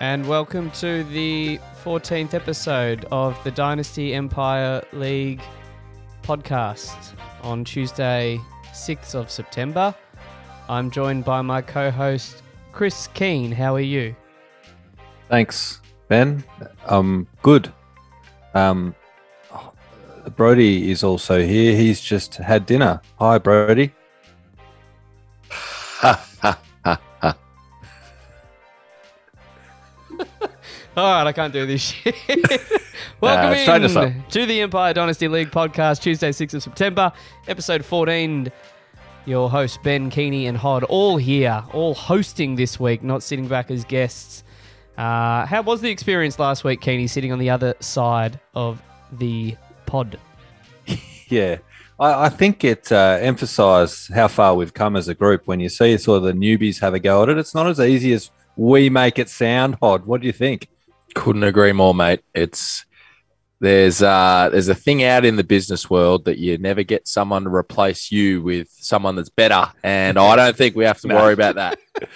and welcome to the 14th episode of the Dynasty Empire League podcast on Tuesday, 6th of September. I'm joined by my co host, Chris Keane. How are you? Thanks, Ben. Um, good. Um, Brody is also here. He's just had dinner. Hi, Brody. All right, I can't do this shit. Welcome straighten us up. in to the Empire Dynasty League podcast, Tuesday, 6th of September, episode 14. Your host, Ben Keeney and Hod, all here, all hosting this week, not sitting back as guests. Uh, how was the experience last week, Keeney, sitting on the other side of the pod? Yeah, I, I think it uh, emphasised how far we've come as a group. When you see sort of the newbies have a go at it, it's not as easy as we make it sound. Hod, what do you think? Couldn't agree more, mate. It's there's uh there's a thing out in the business world that you never get someone to replace you with someone that's better, and I don't think we have to No. worry about that.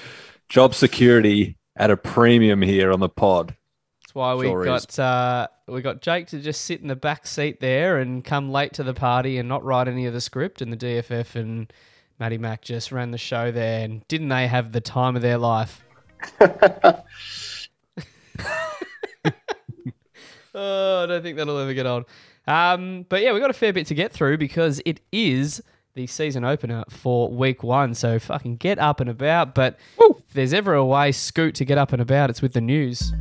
Job security at a premium here on the pod. That's why we Sure got uh, we got Jake to just sit in the back seat there and come late to the party and not write any of the script. And the DFF and Matty Mac just ran the show there. And didn't they have the time of their life? oh, I don't think that'll ever get old. Um, but yeah, we've got a fair bit to get through because it is the season opener for week one. So fucking get up and about. But if there's ever a way, Scoot, to get up and about, it's with the news.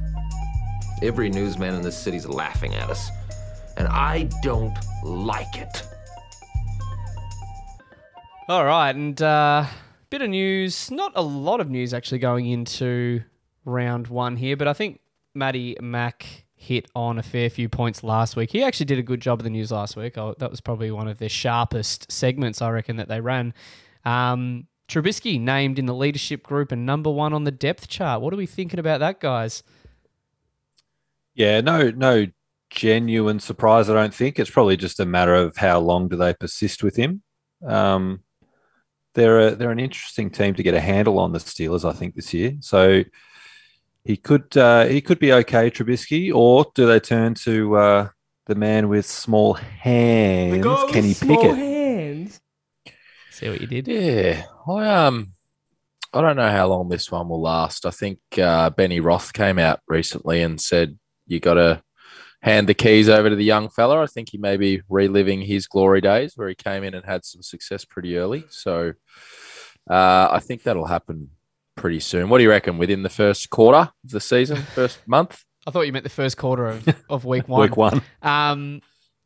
Every newsman in this city's laughing at us. And I don't like it. All right, and uh, bit of news. Not a lot of news actually going into round one here, but I think Matty Mack hit on a fair few points last week. He actually did a good job of the news last week. Oh, that was probably one of their sharpest segments, I reckon, that they ran. Um, Trubisky named in the leadership group and number one on the depth chart. What are we thinking about that, guys? Yeah, no, no genuine surprise. I don't think it's probably just a matter of how long do they persist with him. Um, they're a, they're an interesting team to get a handle on the Steelers, I think, this year. So he could uh, he could be okay, Trubisky, or do they turn to uh, the man with small hands, Kenny Pickett? hands. See what you did? Yeah, I um, I don't know how long this one will last. I think uh, Benny Roth came out recently and said you got to hand the keys over to the young fella. I think he may be reliving his glory days where he came in and had some success pretty early. So uh, I think that'll happen pretty soon. What do you reckon? Within the first quarter of the season, first month? I thought you meant the first quarter of, of week one. Week one. Um,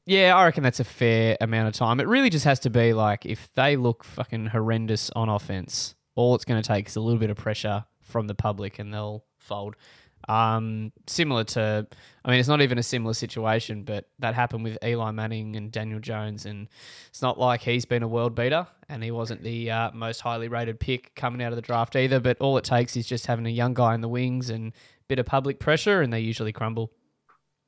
yeah, I reckon that's a fair amount of time. It really just has to be like if they look fucking horrendous on offense, all it's going to take is a little bit of pressure from the public and they'll fold. Um, similar to, I mean, it's not even a similar situation, but that happened with Eli Manning and Daniel Jones, and it's not like he's been a world beater and he wasn't the uh, most highly rated pick coming out of the draft either. But all it takes is just having a young guy in the wings and bit of public pressure, and they usually crumble.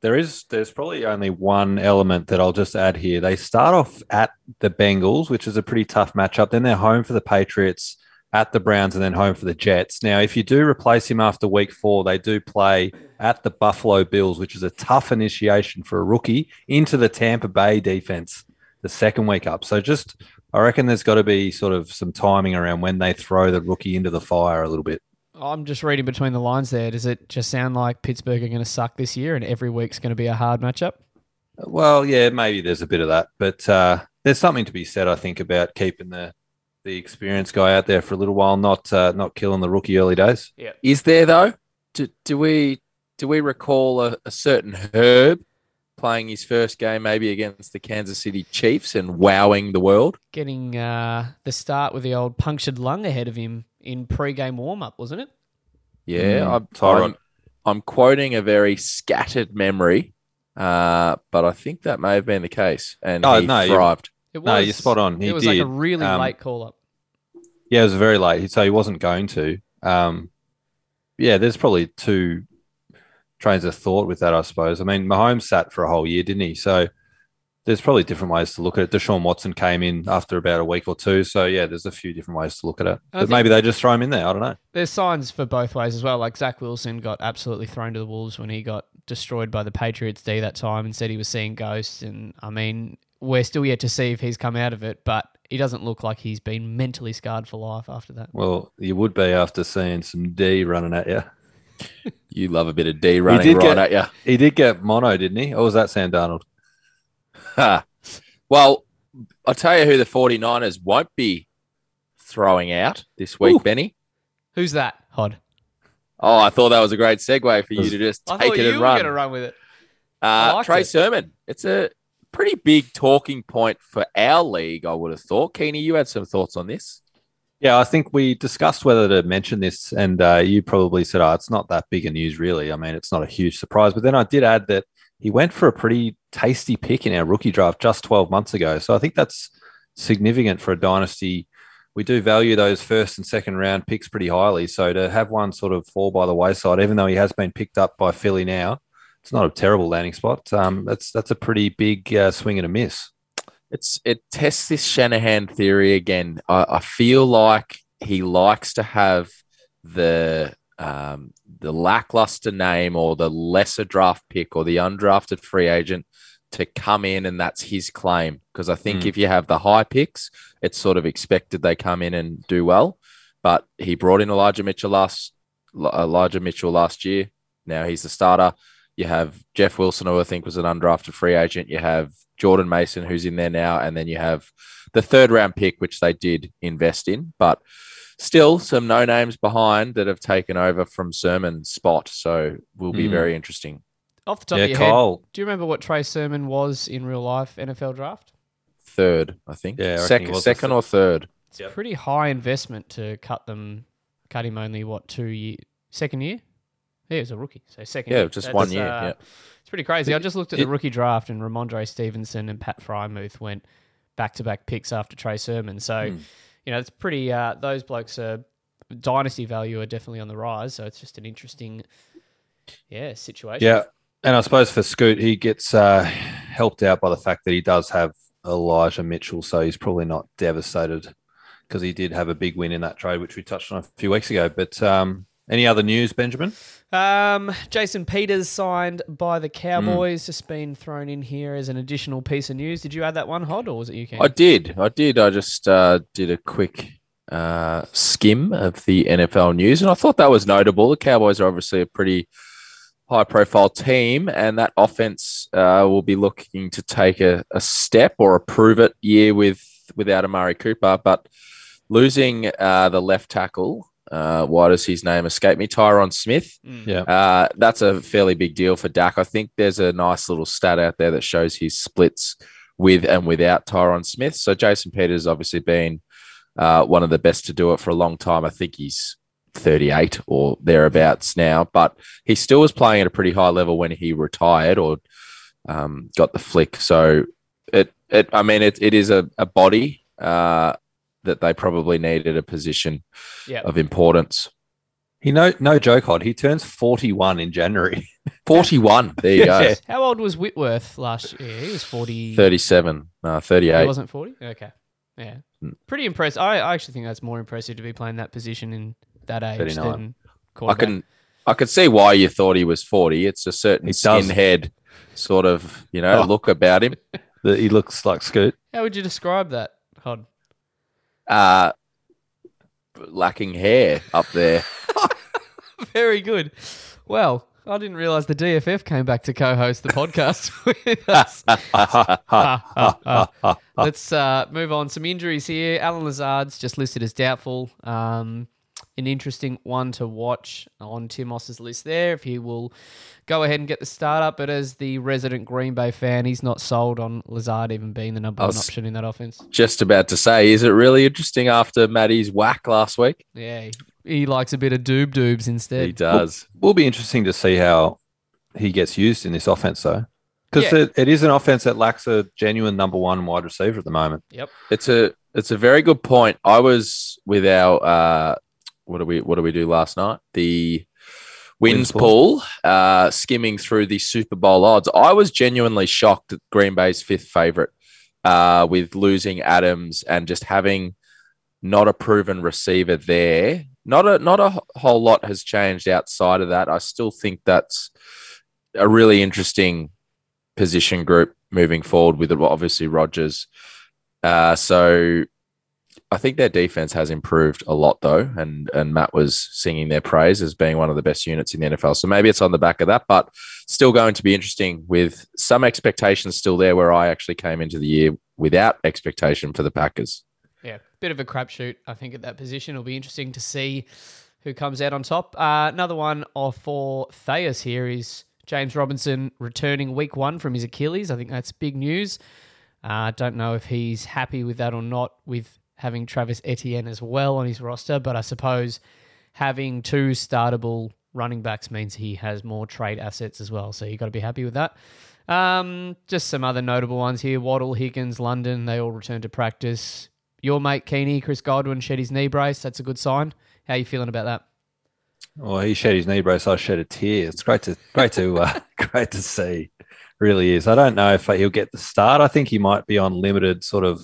There is there's probably only one element that I'll just add here. They start off at the Bengals, which is a pretty tough matchup. Then they're home for the Patriots, at the Browns, and then home for the Jets. Now, if you do replace him after week four, they do play at the Buffalo Bills, which is a tough initiation for a rookie into the Tampa Bay defense the second week up. So just I reckon there's got to be sort of some timing around when they throw the rookie into the fire a little bit. I'm just reading between the lines there. Does it just sound like Pittsburgh are going to suck this year and every week's going to be a hard matchup? Well, yeah, maybe there's a bit of that, but uh, there's something to be said, I think, about keeping the the experienced guy out there for a little while, not uh, not killing the rookie early days. Yeah. Is there though? Do, do we do we recall a, a certain Herb playing his first game maybe against the Kansas City Chiefs and wowing the world? Getting uh, the start with the old punctured lung ahead of him in pre-game warm-up, wasn't it? Yeah, Mm, I'm, Tyrod. I'm I'm quoting a very scattered memory, uh, but I think that may have been the case, and Oh, he no, you- thrived. It No, you're spot on. He it was like a really Um, late call-up. Yeah, it was very late, so he wasn't going to. Um, yeah, there's probably two trains of thought with that, I suppose. I mean, Mahomes sat for a whole year, didn't he? So there's probably different ways to look at it. Deshaun Watson came in after about a week or two, so yeah, there's a few different ways to look at it. But maybe they just throw him in there. I don't know. There's signs for both ways as well. Like Zach Wilson got absolutely thrown to the wolves when he got destroyed by the Patriots D that time and said he was seeing ghosts. And I mean, we're still yet to see if he's come out of it, but he doesn't look like he's been mentally scarred for life after that. Well, you would be after seeing some D running at you. You love a bit of D running right get- at you. He did get mono, didn't he? Or was that Sam Darnold? Ha. well, I'll tell you who the 49ers won't be throwing out this week, Ooh. Benny. Who's that, Hod? Oh, I thought that was a great segue for you to just I take thought it you and were run. going to run with it. Uh, liked Trey it. Sermon. It's a pretty big talking point for our league, I would have thought. Keeney, you had some thoughts on this. Yeah, I think we discussed whether to mention this, and uh, you probably said, "Oh, it's not that big a news, really." I mean, it's not a huge surprise. But then I did add that he went for a pretty tasty pick in our rookie draft just 12 months ago. So I think that's significant for a dynasty. We do value those first and second round picks pretty highly. So to have one sort of fall by the wayside, even though he has been picked up by Philly now, it's not a terrible landing spot. Um, that's that's a pretty big uh, swing and a miss. It's it tests this Shanahan theory again. I, I feel like he likes to have the um, the lackluster name or the lesser draft pick or the undrafted free agent to come in, and that's his claim. Because I think Mm. if you have the high picks, it's sort of expected they come in and do well. But he brought in Elijah Mitchell last Elijah Mitchell last year. Now he's the starter. You have Jeff Wilson, who I think was an undrafted free agent. You have Jordan Mason, who's in there now, and then you have the third round pick, which they did invest in, but still some no names behind that have taken over from Sermon's spot. So will be Mm. very interesting. Off the top yeah, of your head, do you remember what Trey Sermon was in real life NFL draft? Third, I think. Yeah, I second, second or third. It's Yep. pretty high investment to cut them, cut him only what two year, second year? Yeah, he was a rookie, so second. Yeah, year. just That's, one year, uh, yeah. it's pretty crazy. I just looked at the rookie draft, and Rhamondre Stevenson and Pat Freiermuth went back to back picks after Trey Sermon. So, Hmm. you know, it's pretty. Uh, those blokes are dynasty value are definitely on the rise. So it's just an interesting, yeah, situation. Yeah, and I suppose for Scoot, he gets uh, helped out by the fact that he does have Elijah Mitchell, so he's probably not devastated because he did have a big win in that trade, which we touched on a few weeks ago. But um, any other news, Benjamin? Um, Jason Peters signed by the Cowboys, just been thrown in here as an additional piece of news. Did you add that one, Hod, or was it you, Ken? I did. I did. I just uh, did a quick uh, skim of the NFL news, and I thought that was notable. The Cowboys are obviously a pretty high profile team, and that offense uh, will be looking to take a, a step or a prove it year with without Amari Cooper, but losing uh, the left tackle. Uh, why does his name escape me? Tyron Smith. Mm. Yeah. Uh, that's a fairly big deal for Dak. I think there's a nice little stat out there that shows his splits with and without Tyron Smith. So Jason Peters obviously been uh, one of the best to do it for a long time. I think he's 38 or thereabouts now, but he still was playing at a pretty high level when he retired or um, got the flick. So it, it I mean, it, it is a, a body uh, that they probably needed a position Yeah. of importance. He no no joke, Hod. He turns forty one in January. 41. There you go. How old was Whitworth last year? He was 40. 37, no, He wasn't 40? Okay. Yeah. Mm. Pretty impressive. I, I actually think that's more impressive to be playing that position in that age 39. than I quarterback. can I could see why you thought he was 40. It's a certain He skinhead sort of, you know, Oh. look about him. The- he looks like Scoot. How would you describe that, Hod? Uh lacking hair up there. Very good. Well, I didn't realize the DFF came back to co-host the podcast with us. Let's uh, move on. Some injuries here. Allen Lazard's just listed as doubtful. Um, an interesting one to watch on Tim Moss's list there. If he will go ahead and get the start up, but as the resident Green Bay fan, he's not sold on Lazard even being the number I one option in that offense. Just about to say, is it really interesting after Maddie's whack last week? Yeah, he, he likes a bit of doob doobs instead. He does. Will be interesting to see how he gets used in this offense, though, because Yeah. it, it is an offense that lacks a genuine number one wide receiver at the moment. Yep. It's a it's a very good point. I was with our uh what do we what do we do last night? The wins pool, uh, skimming through the Super Bowl odds. I was genuinely shocked at Green Bay's fifth favorite uh, with losing Adams and just having not a proven receiver there. Not a not a whole lot has changed outside of that. I still think that's a really interesting position group moving forward with obviously Rogers. Uh, so I think their defense has improved a lot though, and and Matt was singing their praise as being one of the best units in the NFL. So maybe it's on the back of that, but still going to be interesting with some expectations still there. Where I actually came into the year without expectation for the Packers. Yeah, bit of a crapshoot. I think at that position, it'll be interesting to see who comes out on top. Uh, another one for Thayus here is James Robinson returning week one from his Achilles. I think that's big news. I uh, don't know if he's happy with that or not, with having Travis Etienne as well on his roster, but I suppose having two startable running backs means he has more trade assets as well. So you've got to be happy with that. Um, just some other notable ones here: Waddle, Higgins, London. They all returned to practice. Your mate Keeney, Chris Godwin shed his knee brace. That's a good sign. How are you feeling about that? Well, he shed his knee brace. I shed a tear. It's great to great to uh, great to see. Really is. I don't know if he'll get the start. I think he might be on limited sort of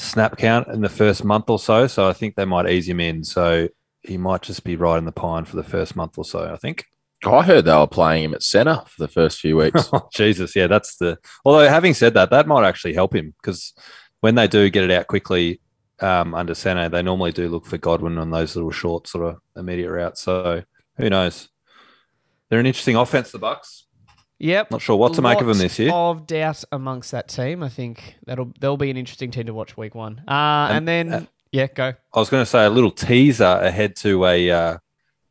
snap count in the first month or so. So I think they might ease him in. So he might just be right in the pine for the first month or so. I think. I heard they were playing him at center for the first few weeks. Oh, Jesus, yeah, that's the. Although having said that, that might actually help him because when they do get it out quickly um, under center, they normally do look for Godwin on those little short sort of immediate routes. So who knows? They're an interesting offense, the Bucs. Yep. Not sure what to make of them this year. Of doubt amongst that team. I think that'll they'll be an interesting team to watch week one. Uh, and, And- then uh, yeah, go. I was going to say a little teaser ahead to a uh,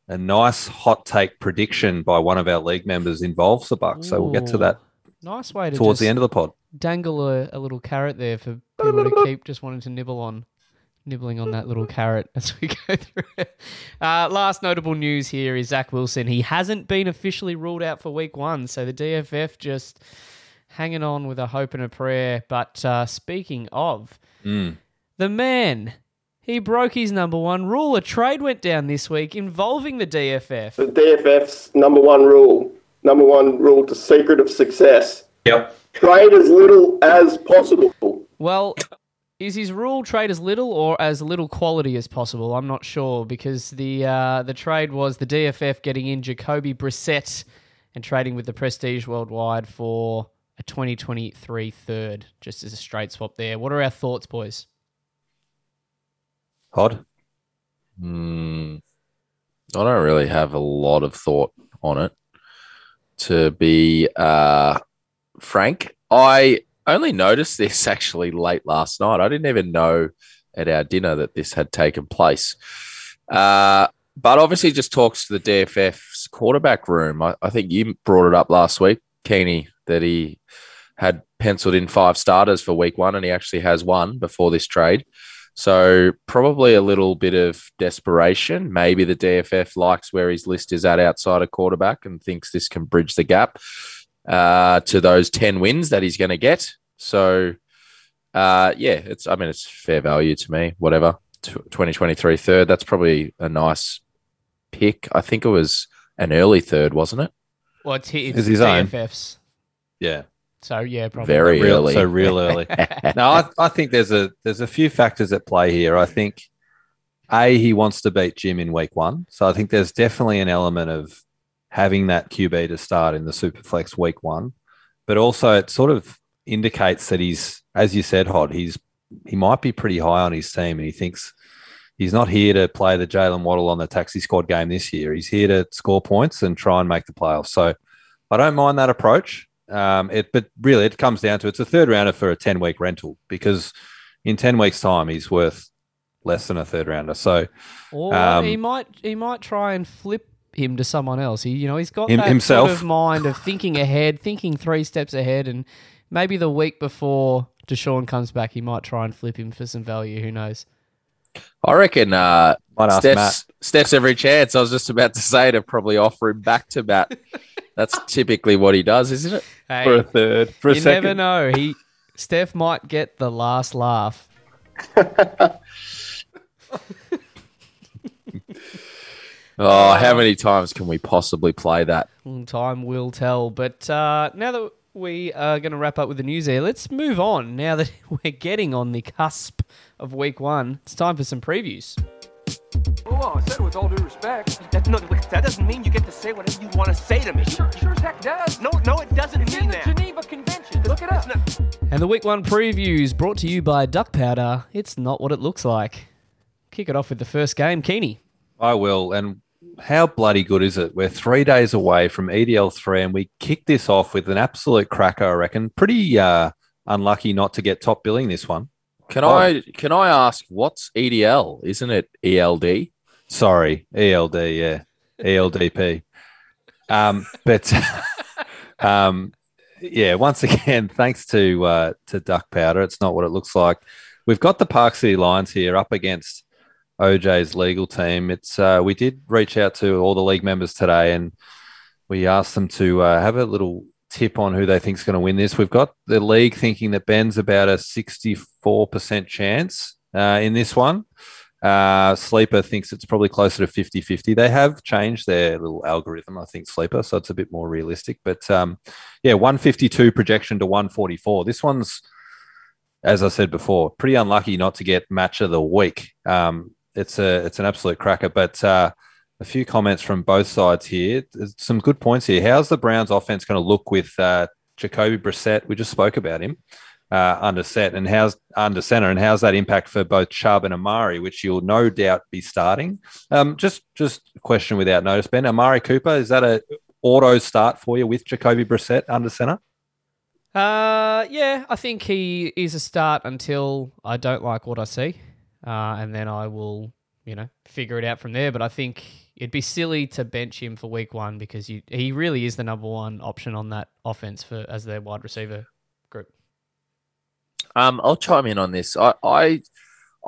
a nice hot take prediction by one of our league members involves the Bucs. So we'll get to that Nice way to towards the end of the pod. dangle a, a little carrot there for people to keep just wanting to nibble on, nibbling on that little carrot as we go through it. Uh, last notable news here is Zach Wilson. He hasn't been officially ruled out for week one, so the DFF just hanging on with a hope and a prayer. But uh, speaking of, Mm. the man. He broke his number one rule. A trade went down this week involving the DFF. The DFF's number one rule, number one rule to secret of success. Yep. Trade as little as possible. Well, is his rule trade as little or as little quality as possible? I'm not sure because the uh, the trade was the DFF getting in Jacoby Brissett and trading with the Prestige Worldwide for a 2023 third, just as a straight swap there. What are our thoughts, boys? Hod. Hmm. I don't really have a lot of thought on it. To be uh, frank, I only noticed this actually late last night. I didn't even know at our dinner that this had taken place. Uh, but obviously, just talks to the DFF's quarterback room. I, I think you brought it up last week, Keeney, that he had penciled in five starters for week one, and he actually has one before this trade. So probably a little bit of desperation. Maybe the DFF likes where his list is at outside of quarterback and thinks this can bridge the gap uh, to those ten wins that he's going to get. So uh, yeah, it's I mean it's fair value to me. Whatever, twenty twenty three third. That's probably a nice pick. I think it was an early third, wasn't it? Well, it's, it's Is his own? Yeah. So yeah, probably. Very Real, early. So real early. no, I, I think there's a there's a few factors at play here. I think a he wants to beat Jim in week one, so I think there's definitely an element of having that QB to start in the Superflex week one, but also it sort of indicates that he's, as you said, Hod, he's he might be pretty high on his team, and he thinks he's not here to play the Jaylen Waddle on the taxi squad game this year. He's here to score points and try and make the playoffs. So I don't mind that approach. Um, it, but really, it comes down to it's a third rounder for a ten week rental because in ten weeks' time he's worth less than a third rounder. So Or Um, he might he might try and flip him to someone else. He you know he's got Him- that himself. sort of mind of thinking ahead, thinking three steps ahead, and maybe the week before Deshaun comes back, he might try and flip him for some value. Who knows? I reckon uh, might ask Matt. Steph's, Steph's every chance. I was just about to say to probably offer him back to Matt. That's typically what he does, isn't it? Hey, for a third, for a you second. never know. He Steph might get the last laugh. Oh, how many times can we possibly play that? Time will tell. But uh, now that we are going to wrap up with the news here, let's move on. Now that we're getting on the cusp of week one, it's time for some previews. Oh, I said it with all due respect. That, no, look, that doesn't mean you get to say whatever you want to say to me. Sure, sure as heck does. No, no, it doesn't It's in mean the that. Geneva Convention. Look it up. Not- And the week one previews brought to you by Duck Powder. It's not what it looks like. Kick it off with the first game, Keeney. I will. And how bloody good is it? We're three days away from EDL three, and we kick this off with an absolute cracker. I reckon. Pretty uh, unlucky not to get top billing this one. Can Oh. I can I ask what's EDL? Isn't it ELD? Sorry, ELD, yeah, ELDP. Um, but um, yeah, once again, thanks to uh, to Duck Powder, it's not what it looks like. We've got the Park City Lions here up against OJ's legal team. It's uh, we did reach out to all the league members today, and we asked them to uh, have a little tip on who they think is going to win this. We've got the league thinking that Ben's about a sixty-four percent chance uh, in this one. Uh, Sleeper thinks it's probably closer to 50 50. They have changed their little algorithm, I think, Sleeper, so it's a bit more realistic. But um, yeah, 152 projection to 144. This one's, as I said before, pretty unlucky not to get match of the week. Um, it's a it's an absolute cracker. But uh, a few comments from both sides here. There's some good points here. How's the Browns offense going to look with uh, Jacoby Brissett? We just spoke about him uh, under set and how's under center and how's that impact for both Chubb and Amari, which you'll no doubt be starting. Um, just just a question without notice, Ben. Amari Cooper is that a auto start for you with Jacoby Brissett under center? Uh, yeah, I think he is a start until I don't like what I see, uh, and then I will, you know, figure it out from there. But I think it'd be silly to bench him for week one because you, he really is the number one option on that offense for as their wide receiver group. Um, I'll chime in on this. I I,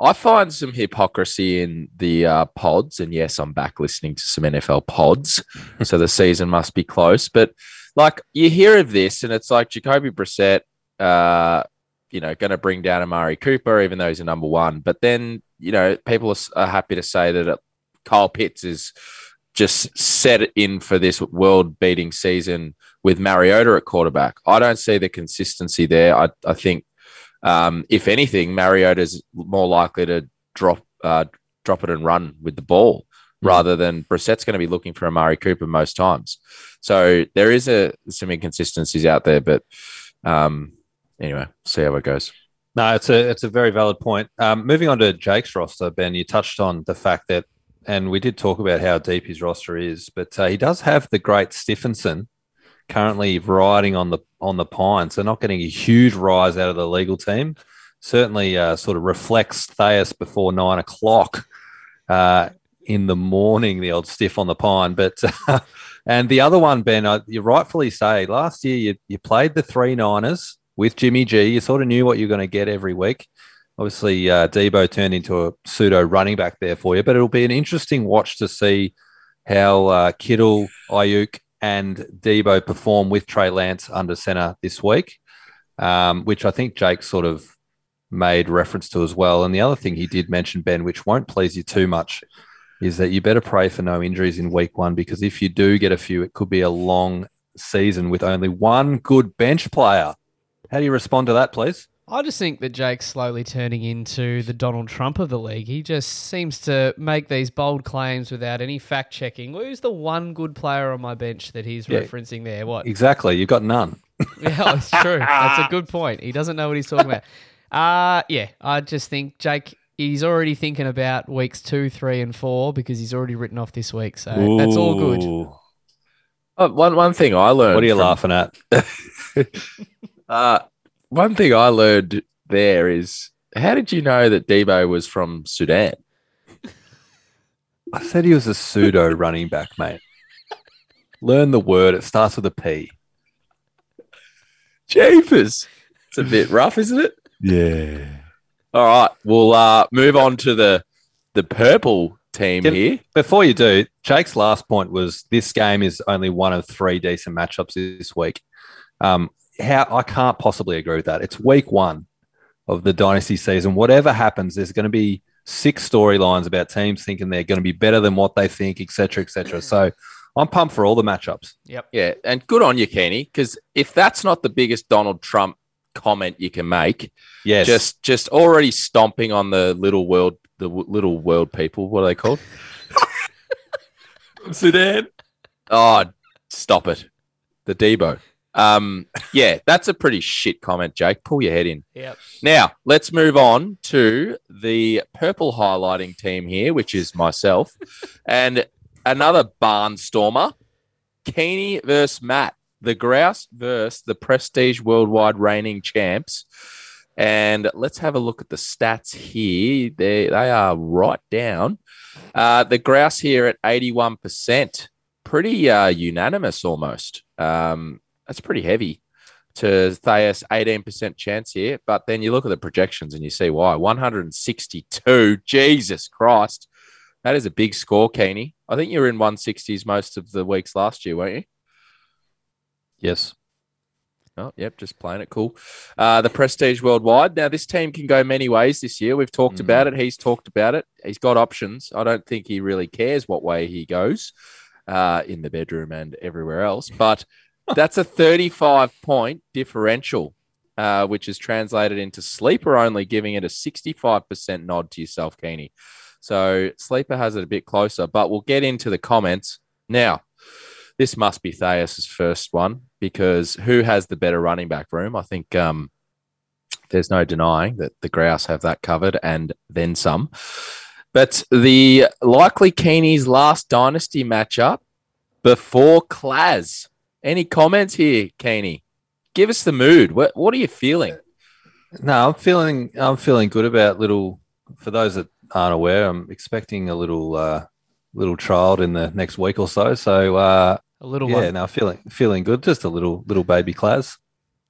I find some hypocrisy in the uh, pods, and yes, I'm back listening to some NFL pods, so the season must be close. But like you hear of this, and it's like Jacoby Brissett, uh, you know, going to bring down Amari Cooper, even though he's a number one. But then you know, people are, are happy to say that uh, Kyle Pitts is just set in for this world-beating season with Mariota at quarterback. I don't see the consistency there. I, I think um, if anything, Mariota's more likely to drop uh, drop it and run with the ball rather than Brissett's going to be looking for Amari Cooper most times. So there is a some inconsistencies out there, but um, anyway, see how it goes. No, it's a it's a very valid point. Um, moving on to Jake's roster, Ben, you touched on the fact that, and we did talk about how deep his roster is, but uh, he does have the great Stephenson currently riding on the on the pines. So not getting a huge rise out of the legal team. Certainly, uh, sort of reflects Thais before nine o'clock uh, in the morning. The old stiff on the pine, but. and the other one, Ben, uh, you rightfully say, last year you, you played the three Niners with Jimmy G. You sort of knew what you're going to get every week. Obviously, uh, Deebo turned into a pseudo running back there for you, but it'll be an interesting watch to see how uh, Kittle, Aiyuk, and Deebo perform with Trey Lance under center this week, um, which I think Jake sort of made reference to as well. And the other thing he did mention, Ben, which won't please you too much, is that you better pray for no injuries in week one because if you do get a few, it could be a long season with only one good bench player. How do you respond to that, please? I just think that Jake's slowly turning into the Donald Trump of the league. He just seems to make these bold claims without any fact checking. Who's the one good player on my bench that he's Yeah. referencing there? What? Exactly. You've got none. Yeah, it's true. That's a good point. He doesn't know what he's talking about. Uh yeah, I just think Jake he's already thinking about weeks two, three, and four because he's already written off this week. So that's all good. Ooh. Uh, one one thing I learned. What are you from- laughing at? Uh, one thing I learned there is how did you know that Deebo was from Sudan? I said he was a pseudo running back, mate. Learn the word. It starts with a P. Jeepers. It's a bit rough, isn't it? Yeah. All right. We'll uh, move on to the the purple team Can- here. Before you do, Jake's last point was this game is only one of three decent matchups this week. Um, how I can't possibly agree with that. It's week one of the dynasty season. Whatever happens, there's going to be six storylines about teams thinking they're going to be better than what they think, etc., etc. So I'm pumped for all the matchups. Yep. Yeah, and good on you, Kenny, because if that's not the biggest Donald Trump comment you can make, Yes, just just already stomping on the little world, the w- little world people. What are they called? Sudan. Oh, stop it, the Deebo. Um, yeah, that's a pretty shit comment, Jake. Pull your head in. Yep. Now, let's move on to the purple highlighting team here, which is myself, and another barnstormer, Keeney versus Matt, the Grouse versus the Prestige Worldwide reigning champs. And let's have a look at the stats here. They, they are right down. Uh, the Grouse here at 81%, pretty uh, unanimous almost. Um, that's pretty heavy to Thais, 18% chance here. But then you look at the projections and you see why 162. Jesus Christ. That is a big score, Keeney. I think you were in 160s most of the weeks last year, weren't you? Yes. Oh, yep, just playing it cool. Uh, the Prestige Worldwide. Now, this team can go many ways this year. We've talked Mhm. about it. He's talked about it. He's got options. I don't think he really cares what way he goes uh, in the bedroom and everywhere else. But that's a 35 point differential, uh, which is translated into sleeper only, giving it a 65% nod to yourself, Keeney. So sleeper has it a bit closer, but we'll get into the comments now. This must be Thayas's first one because who has the better running back room? I think um, there's no denying that the Grouse have that covered and then some. But the likely Keeney's last dynasty matchup before Claz. Any comments here, Keeney? Give us the mood. What What are you feeling? No, I'm feeling I'm feeling good about little. For those that aren't aware, I'm expecting a little uh, little child in the next week or so. So uh, A little yeah, one. no, feeling feeling good. Just a little little baby class.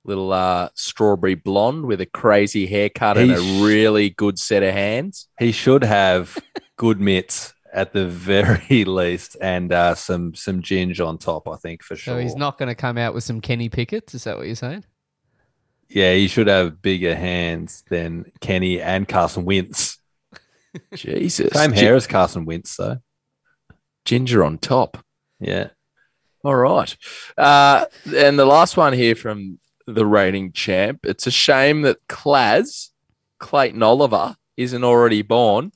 Little uh, strawberry blonde with a crazy haircut and a He's- really good set of hands. He should have good mitts at the very least, and uh, some some ginge on top. I think for sure. So he's not going to come out with some Kenny Pickett's. Is that what you're saying? Yeah, he should have bigger hands than Kenny and Carson Wentz. Jesus. Same Gi- hair as Carson Wentz, though. ginger on top. Yeah. All right. Uh, and the last one here from the reigning champ. It's a shame that Claz, Clayton Oliver, isn't already born.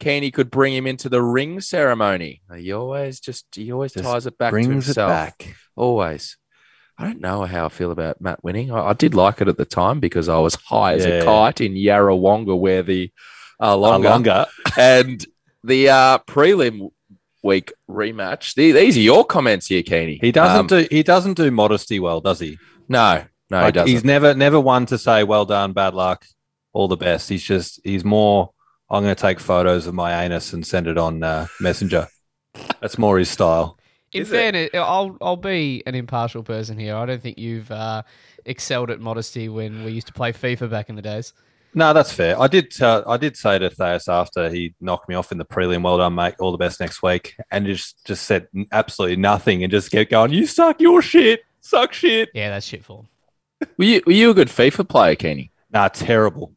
Keeney could bring him into the ring ceremony. He always just he always Just ties it back to Brings it himself. back. Always. I don't know how I feel about Matt winning. I, I did like it at the time because I was high as a kite in Yarrawonga, where the uh, longer, Longer. and the uh, prelim week rematch. The, these are your comments here, Keeney. He doesn't Um, do he doesn't do modesty well, does he? No, no, he doesn't. he's never never one to say well done, bad luck, all the best. He's just he's more I'm going to take photos of my anus and send it on uh, Messenger. That's more his style. In Is it? fairness, I'll I'll be an impartial person here. I don't think you've uh, excelled at modesty when we used to play FIFA back in the days. No, that's fair. I did tell, I did say to Thais after he knocked me off in the prelim, well done, mate. All the best next week. And just just said absolutely nothing and just kept going, You suck your shit. Suck shit. Yeah, that's shit for him. were, you, were you a good FIFA player, Keeney? Nah, terrible.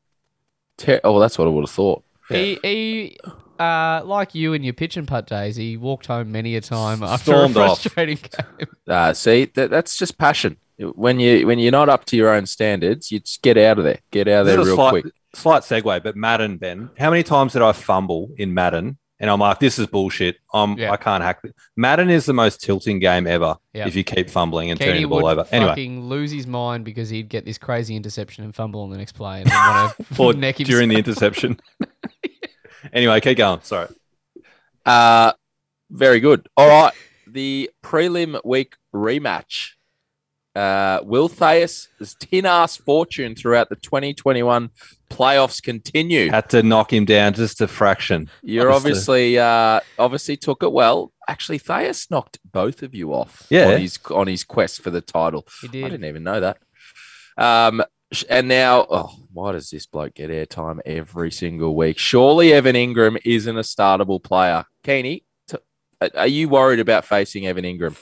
Ter- oh, that's what I would have thought. He, he uh, like you in your pitch and putt days, he walked home many a time after Stormed a off. frustrating game. Uh, see, that, that's just passion. When you when you're not up to your own standards, you just get out of there. Get out of This there is a real slight, quick. slight segue, but Madden, Ben, how many times did I fumble in Madden? And I'm like, this is bullshit. I'm, Yeah. I can't hack it. Madden is the most tilting game ever Yeah. if you keep fumbling and Kenny turning the ball would over. Anyway, fucking lose his mind because he'd get this crazy interception and fumble on the next play and want to neck him during the interception. anyway, keep going. Sorry. Uh, very good. All right. The prelim week rematch. Uh, will Thais' tin ass fortune throughout the 2021 playoffs continue? Had to knock him down just a fraction. You're Just to- obviously uh, obviously took it well. Actually, Thais knocked both of you off Yeah. on his on his quest for the title. He did. I did. didn't even know that. Um, and now, oh, why does this bloke get airtime every single week? Surely Evan Engram isn't a startable player. Keeney, t- are- are you worried about facing Evan Engram?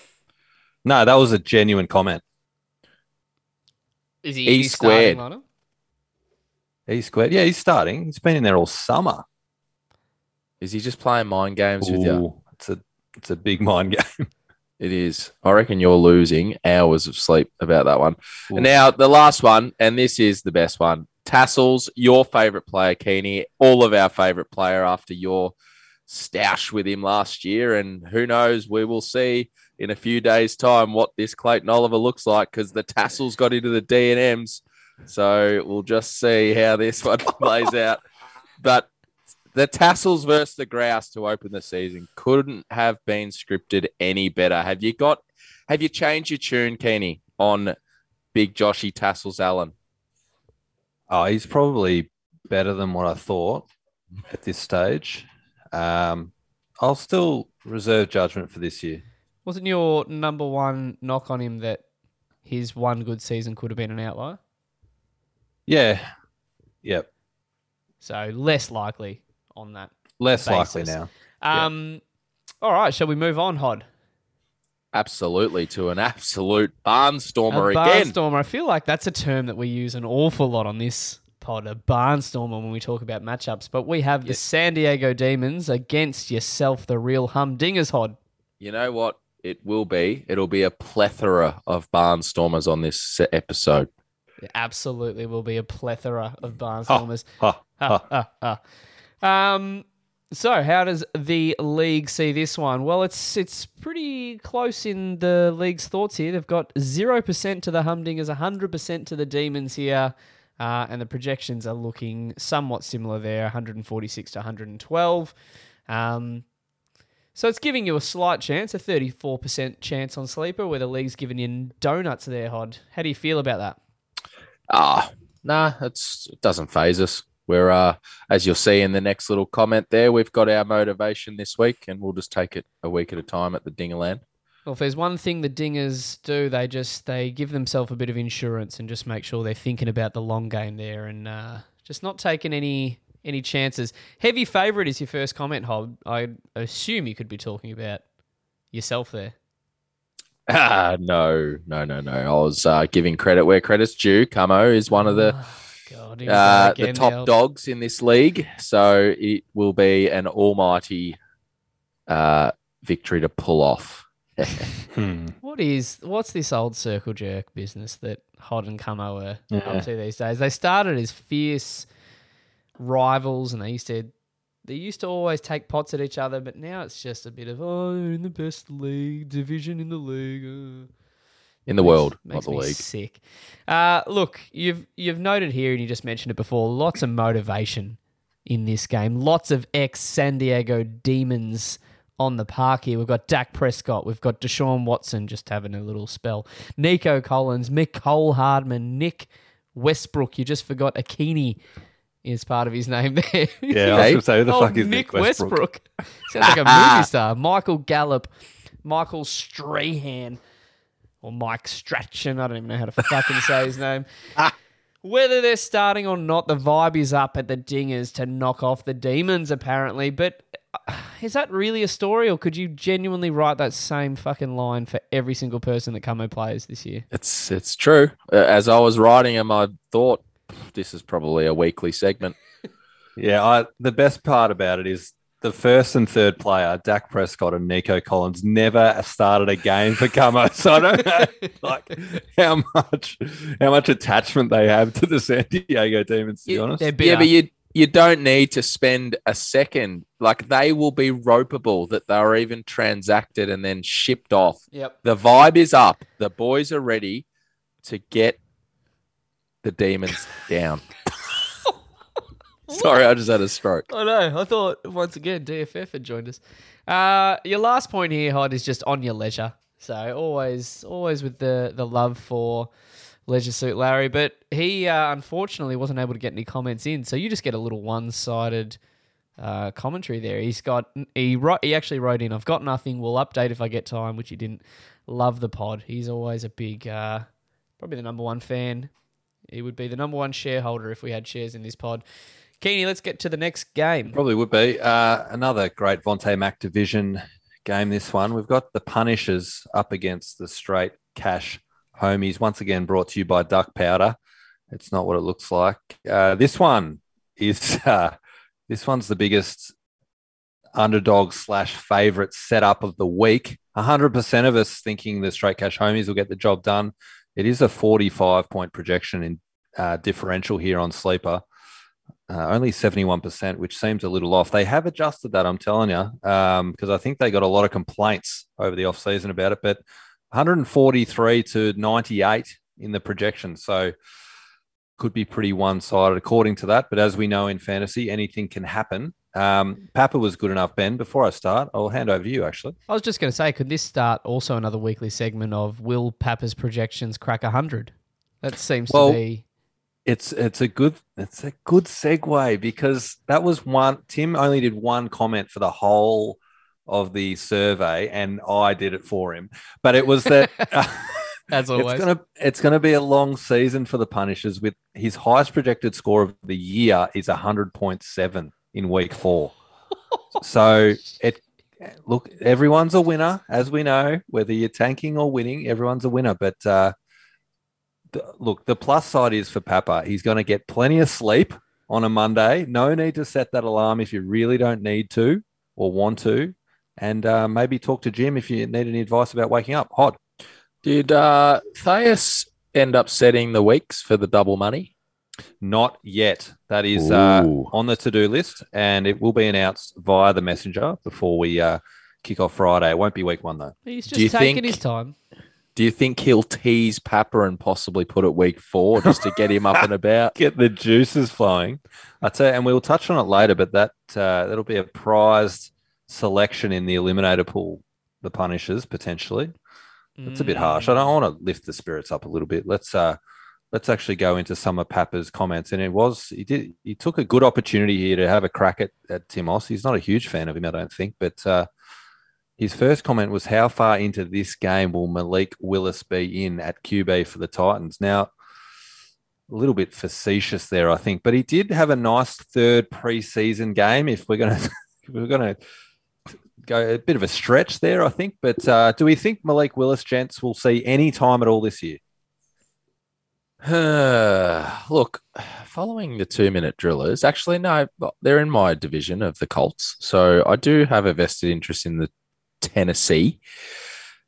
No, that was a genuine comment. Is he E in his starting squared. lineup? He's squared. Yeah, he's starting. He's been in there all summer. Is he just playing mind games with you? It's a it's a big mind game. It is. I reckon you're losing hours of sleep about that one. Ooh. And now the last one, and this is the best one. Tassels, your favorite player, Keeney, all of our favorite player after your stoush with him last year. And who knows, we will see in a few days' time what this Clayton Oliver looks like because the tassels got into the D and M's. So we'll just see how this one plays out. But the tassels versus the grouse to open the season couldn't have been scripted any better. Have you got? Have you changed your tune, Keeney, on Big Joshy Tassels Allen? Oh, he's probably better than what I thought at this stage. Um, I'll still reserve judgment for this year. Wasn't your number one knock on him that his one good season could have been an outlier? Yeah. Yep. So less likely on that. Less likely now. Um, All right, shall we move on, Hod? Absolutely, to an absolute barnstormer a again. barnstormer. I feel like that's a term that we use an awful lot on this pod, a barnstormer when we talk about matchups. But we have the San Diego Demons against yourself, the real humdingers, Hod. You know what? It will be. It'll be a plethora of barnstormers on this episode. There absolutely will be a plethora of barnstormers. Ha, ha. Ah. Um, so how does the league see this one? Well, it's it's pretty close in the league's thoughts here. They've got zero percent to the Humdingers, hundred percent to the Demons here, uh, and the projections are looking somewhat similar there, 146 to 112. Um, so it's giving you a slight chance, a 34% chance on sleeper, where the league's giving you donuts there, Hod. How do you feel about that? Ah, nah, it's it doesn't phase us. We're uh, as you'll see in the next little comment there, we've got our motivation this week, and we'll just take it a week at a time at the Dingerland. Well, if there's one thing the dingers do, they just they give themselves a bit of insurance and just make sure they're thinking about the long game there and uh, just not taking any any chances. Heavy favourite is your first comment, Hob. I assume you could be talking about yourself there. Ah, no, no, no, no. I was uh, giving credit where credit's due. Camo is one of the God, here we uh, the top the dogs in this league, so it will be an almighty uh, victory to pull off. Hmm. What is what's this old circle jerk business that Hod and Camo are Yeah. up to these days? They started as fierce rivals, and they used to they used to always take pots at each other, but now it's just a bit of oh, in the best league division in the league. uh." in the Makes- world, not makes the me league. Sick. Uh, look, you've you've noted here, and you just mentioned it before. Lots of motivation in this game. Lots of ex San Diego Demons on the park here. We've got Dak Prescott. We've got Deshaun Watson just having a little spell. Nico Collins, Mecole Hardman, Nick Westbrook. You just forgot Ikhine is part of his name there. Yeah, I was gonna say, who the Oh, fuck is Nick Nick Westbrook? Sounds like a movie star. Michael Gallup, Michael Strahan, or Mike Strachan. I don't even know how to fucking say his name. Whether they're starting or not, the vibe is up at the Dingers to knock off the Demons, apparently. But uh, is that really a story, or could you genuinely write that same fucking line for every single person that Camo plays this year? It's it's true. Uh, As I was writing him, I thought this is probably a weekly segment. Yeah, I, the best part about it is the first and third player, Dak Prescott and Nico Collins, never started a game for Camo. So I don't know like how much how much attachment they have to the San Diego Demons, to be Yeah, honest. They're Yeah, but you you don't need to spend a second. Like they will be ropeable that they're even transacted and then shipped off. Yep. The vibe is up. The boys are ready to get the demons down. Sorry, I just had a stroke. I know. I thought once again DFF had joined us. Uh, your last point here, Hod, is just on your leisure. So always, always with the the love for Leisure Suit Larry, but he uh, unfortunately wasn't able to get any comments in. So you just get a little one sided uh, commentary there. He's got he wrote he actually wrote in. I've got nothing. We'll update if I get time, which he didn't. Love the pod. He's always a big, uh, probably the number one fan. He would be the number one shareholder if we had shares in this pod. Keeney, let's get to the next game. Probably would be. Uh, another great Vontae Mac division game, this one. We've got the Punishers up against the straight cash homies, once again brought to you by Duck Powder. It's not what it looks like. Uh, this one is uh, this one's the biggest underdog slash favorite setup of the week. 100% of us thinking the straight cash homies will get the job done. It is a 45 point projection in uh, differential here on Sleeper. Uh, only 71%, which seems a little off. They have adjusted that, I'm telling you, because I think they got a lot of complaints over the offseason about it. But 143 to 98 in the projection. So could be pretty one sided according to that. But as we know in fantasy, anything can happen. Um, Papa was good enough, Ben. Before I start, I'll hand over to you, actually. I was just going to say, could this start also another weekly segment of Will Papa's projections crack 100? That seems Well, to be. It's it's a good it's a good segue because that was one Tim only did one comment for the whole of the survey and I did it for him. But it was that As always. It's gonna it's gonna be a long season for the Punishers with his highest projected score of the year is hundred point seven in week four. so it look everyone's a winner, as we know, whether you're tanking or winning, everyone's a winner. But uh the, look, the plus side is for Papa. He's going to get plenty of sleep on a Monday. No need to set that alarm if you really don't need to or want to. And uh, maybe talk to Jim if you need any advice about waking up. Hot. Did uh, Thais end up setting the weeks for the double money? Not yet. That is uh, on the to do list, and it will be announced via the messenger before we uh, kick off Friday. It won't be week one, though. He's Do you just taking think- his time. Do you think he'll tease Papa and possibly put it week four just to get him up and about? Get the juices flowing. I tell you, and we'll touch on it later, but that uh, that'll be a prized selection in the eliminator pool. The Punishers potentially. That's a bit harsh. I don't want to lift the spirits up a little bit. Let's uh let's actually go into some of Papa's comments. And it was he did he took a good opportunity here to have a crack at, at Tim Timos. He's not a huge fan of him, I don't think, but uh his first comment was how far into this game will Malik Willis be in at QB for the Titans? Now, a little bit facetious there, I think, but he did have a nice third preseason game. If we're gonna if we're gonna go a bit of a stretch there, I think. But uh, do we think Malik Willis, gents, will see any time at all this year? Look, following the two minute drillers, actually, no, they're in my division of the Colts. So I do have a vested interest in the Tennessee.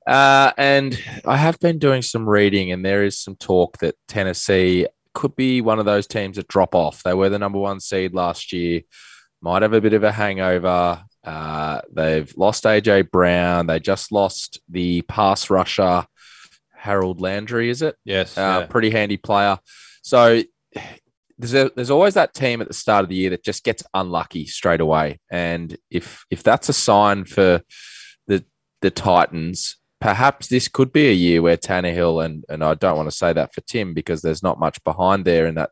Uh, and I have been doing some reading, and there is some talk that Tennessee could be one of those teams that drop off. They were the number one seed last year, might have a bit of a hangover. Uh, they've lost AJ Brown. They just lost the pass rusher, Harold Landry, is it? Yes. uh, pretty handy player. So there's a, there's always that team at the start of the year that just gets unlucky straight away, and if if that's a sign for the the Titans, perhaps this could be a year where Tannehill and and I don't want to say that for Tim because there's not much behind there in that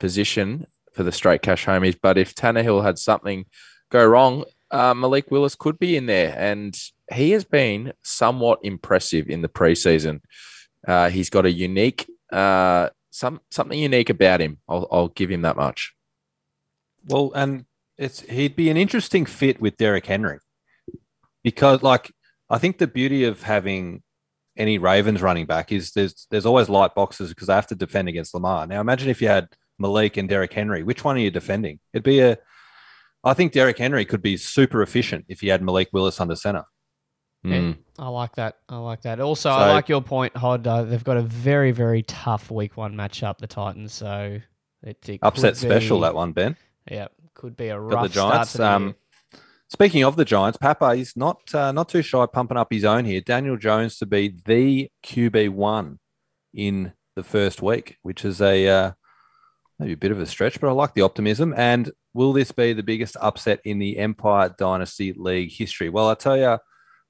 position for the straight cash homies. But if Tannehill had something go wrong, uh, Malik Willis could be in there, and he has been somewhat impressive in the preseason. Uh, he's got a unique, uh, some something unique about him. I'll, I'll give him that much. Well, and it's he'd be an interesting fit with Derrick Henry because, like, I think the beauty of having any Ravens running back is there's there's always light boxes because they have to defend against Lamar. Now, imagine if you had Malik and Derrick Henry. Which one are you defending? It'd be a. I think Derrick Henry could be super efficient if he had Malik Willis under center. Mm. I like that. I like that. Also, So- I like your point, Hod. Uh, they've got a very, very tough week one matchup, the Titans. So it, it Upset special that one, Ben. Yeah, could be a Got rough the Giants. start Um, speaking of the Giants, Papa is not uh, not too shy pumping up his own here. Daniel Jones to be the QB one in the first week, which is a uh, maybe a bit of a stretch, but I like the optimism. And will this be the biggest upset in the Empire Dynasty League history? Well, I tell you,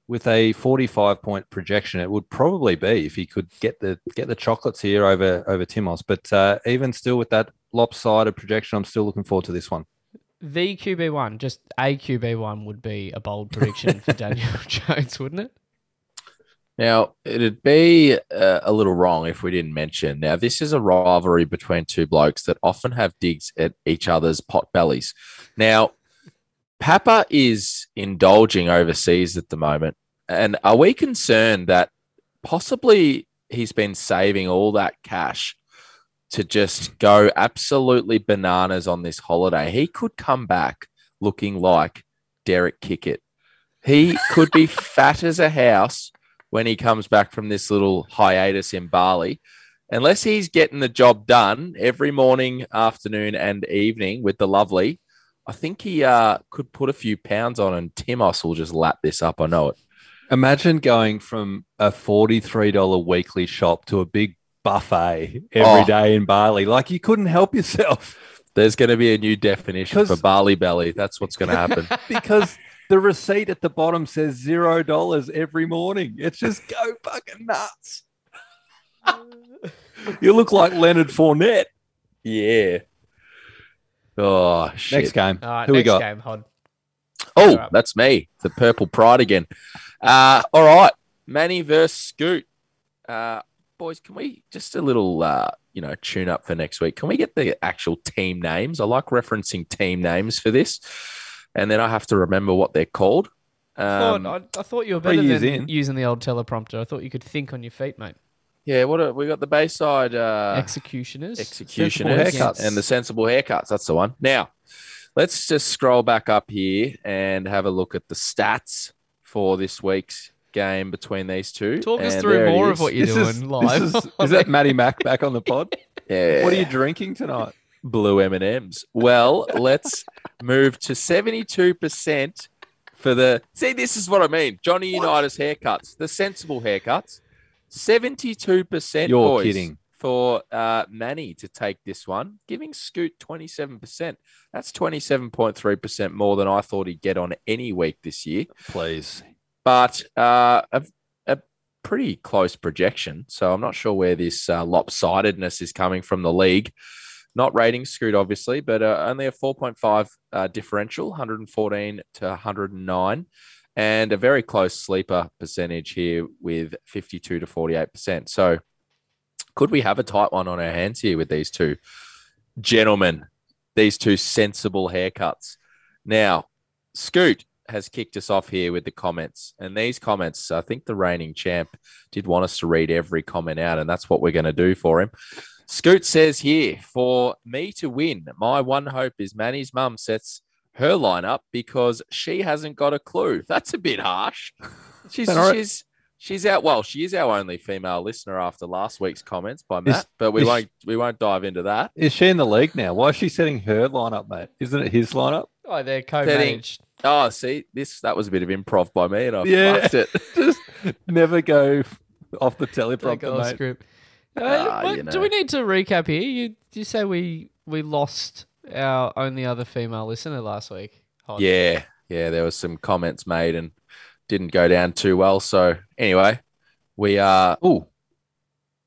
with a 45 point projection, it would probably be if he could get the get the chocolates here over over Timos. But uh, even still, with that lopsided projection, I'm still looking forward to this one. The QB one, just a QB one, would be a bold prediction for Daniel Jones, wouldn't it? Now, it'd be uh, a little wrong if we didn't mention. Now, this is a rivalry between two blokes that often have digs at each other's pot bellies. Now, Papa is indulging overseas at the moment. And are we concerned that possibly he's been saving all that cash to just go absolutely bananas on this holiday? He could come back looking like Derek Kickett. He could be fat as a house when he comes back from this little hiatus in Bali. Unless he's getting the job done every morning, afternoon, and evening with the lovely, I think he uh, could put a few pounds on, and Timos will just lap this up. I know it. Imagine going from a $43 weekly shop to a big buffet every Oh. day in Bali. Like you couldn't help yourself There's going to be a new definition for Bali belly. That's what's going to happen. because the receipt at the bottom says zero dollars every morning. It's just go fucking nuts. you look like Leonard Fournette. yeah. Oh shit. Next game. All right, Who next we got? game, Hod. Oh, Alright. that's me. The purple pride again. Uh, all right. Manny versus Scoot. Uh, boys, can we just a little uh, you know, tune up for next week? Can we get the actual team names? I like referencing team names for this. And then I have to remember what they're called. I thought, Um, I, I thought you were better than in. using the old teleprompter. I thought you could think on your feet, mate. Yeah, what are, we got the Bayside uh, Executioners. executioners haircuts. and the sensible haircuts. That's the one. Now, let's just scroll back up here and have a look at the stats for this week's game between these two. Talk us through more of what you're This doing is, live. Is, is that Matty Mac back on the pod? Yeah. What are you drinking tonight? blue M and M's? Well, let's move to seventy-two percent for the. See, this is what I mean. Johnny Unitas haircuts, the sensible haircuts. Seventy-two percent. You're boys, kidding. For uh, Manny to take this one, giving Scoot twenty-seven percent. That's twenty-seven point three percent more than I thought he'd get on any week this year. Please. but uh, a, a pretty close projection. So I'm not sure where this uh, lopsidedness is coming from the league. Not rating Scoot, obviously, but uh, only a 4.5 uh, differential, 114 to 109, and a very close sleeper percentage here with 52 to 48%. So could we have a tight one on our hands here with these two gentlemen, these two sensible haircuts? Now, Scoot has kicked us off here with the comments. And these comments, I think the reigning champ did want us to read every comment out, and that's what we're going to do for him. Scoot says here, for me to win, my one hope is Manny's mum sets her lineup because she hasn't got a clue. That's a bit harsh. She's All right. she's she's out. Well, she is our only female listener after last week's comments by Matt, Is- but we won't we won't dive into that. Is she in the league now? Why is she setting her lineup, mate? Isn't it his lineup? oh, they're co-managed. Oh, see, this that was a bit of improv by me, and I Yeah. fucked it. Just never go off the teleprompter, off mate. script. Uh, Ah, what- you Do know. we need to recap here? You you say we we lost our only other female listener last week. Hod. Yeah, yeah, there was some comments made and didn't go down too well. So anyway, we are Oh,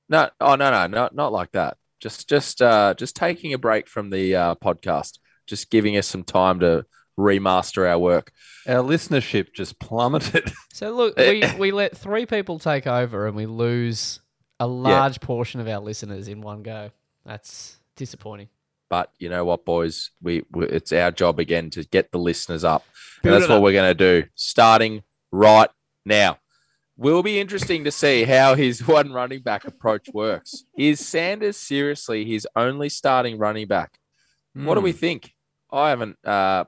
no, oh no, no, not not like that. Just just uh just taking a break from the uh, podcast, just giving us some time to remaster our work. our listenership just plummeted. So look, we, we let three people take over and we lose a large portion of our listeners in one go. That's disappointing. But you know what, boys, we, we it's our job again to get the listeners up, and that's what up. we're going to do, starting right now. Will be interesting to see how his one running back approach works. Is Sanders seriously his only starting running back? What do Hmm. we think? I haven't uh,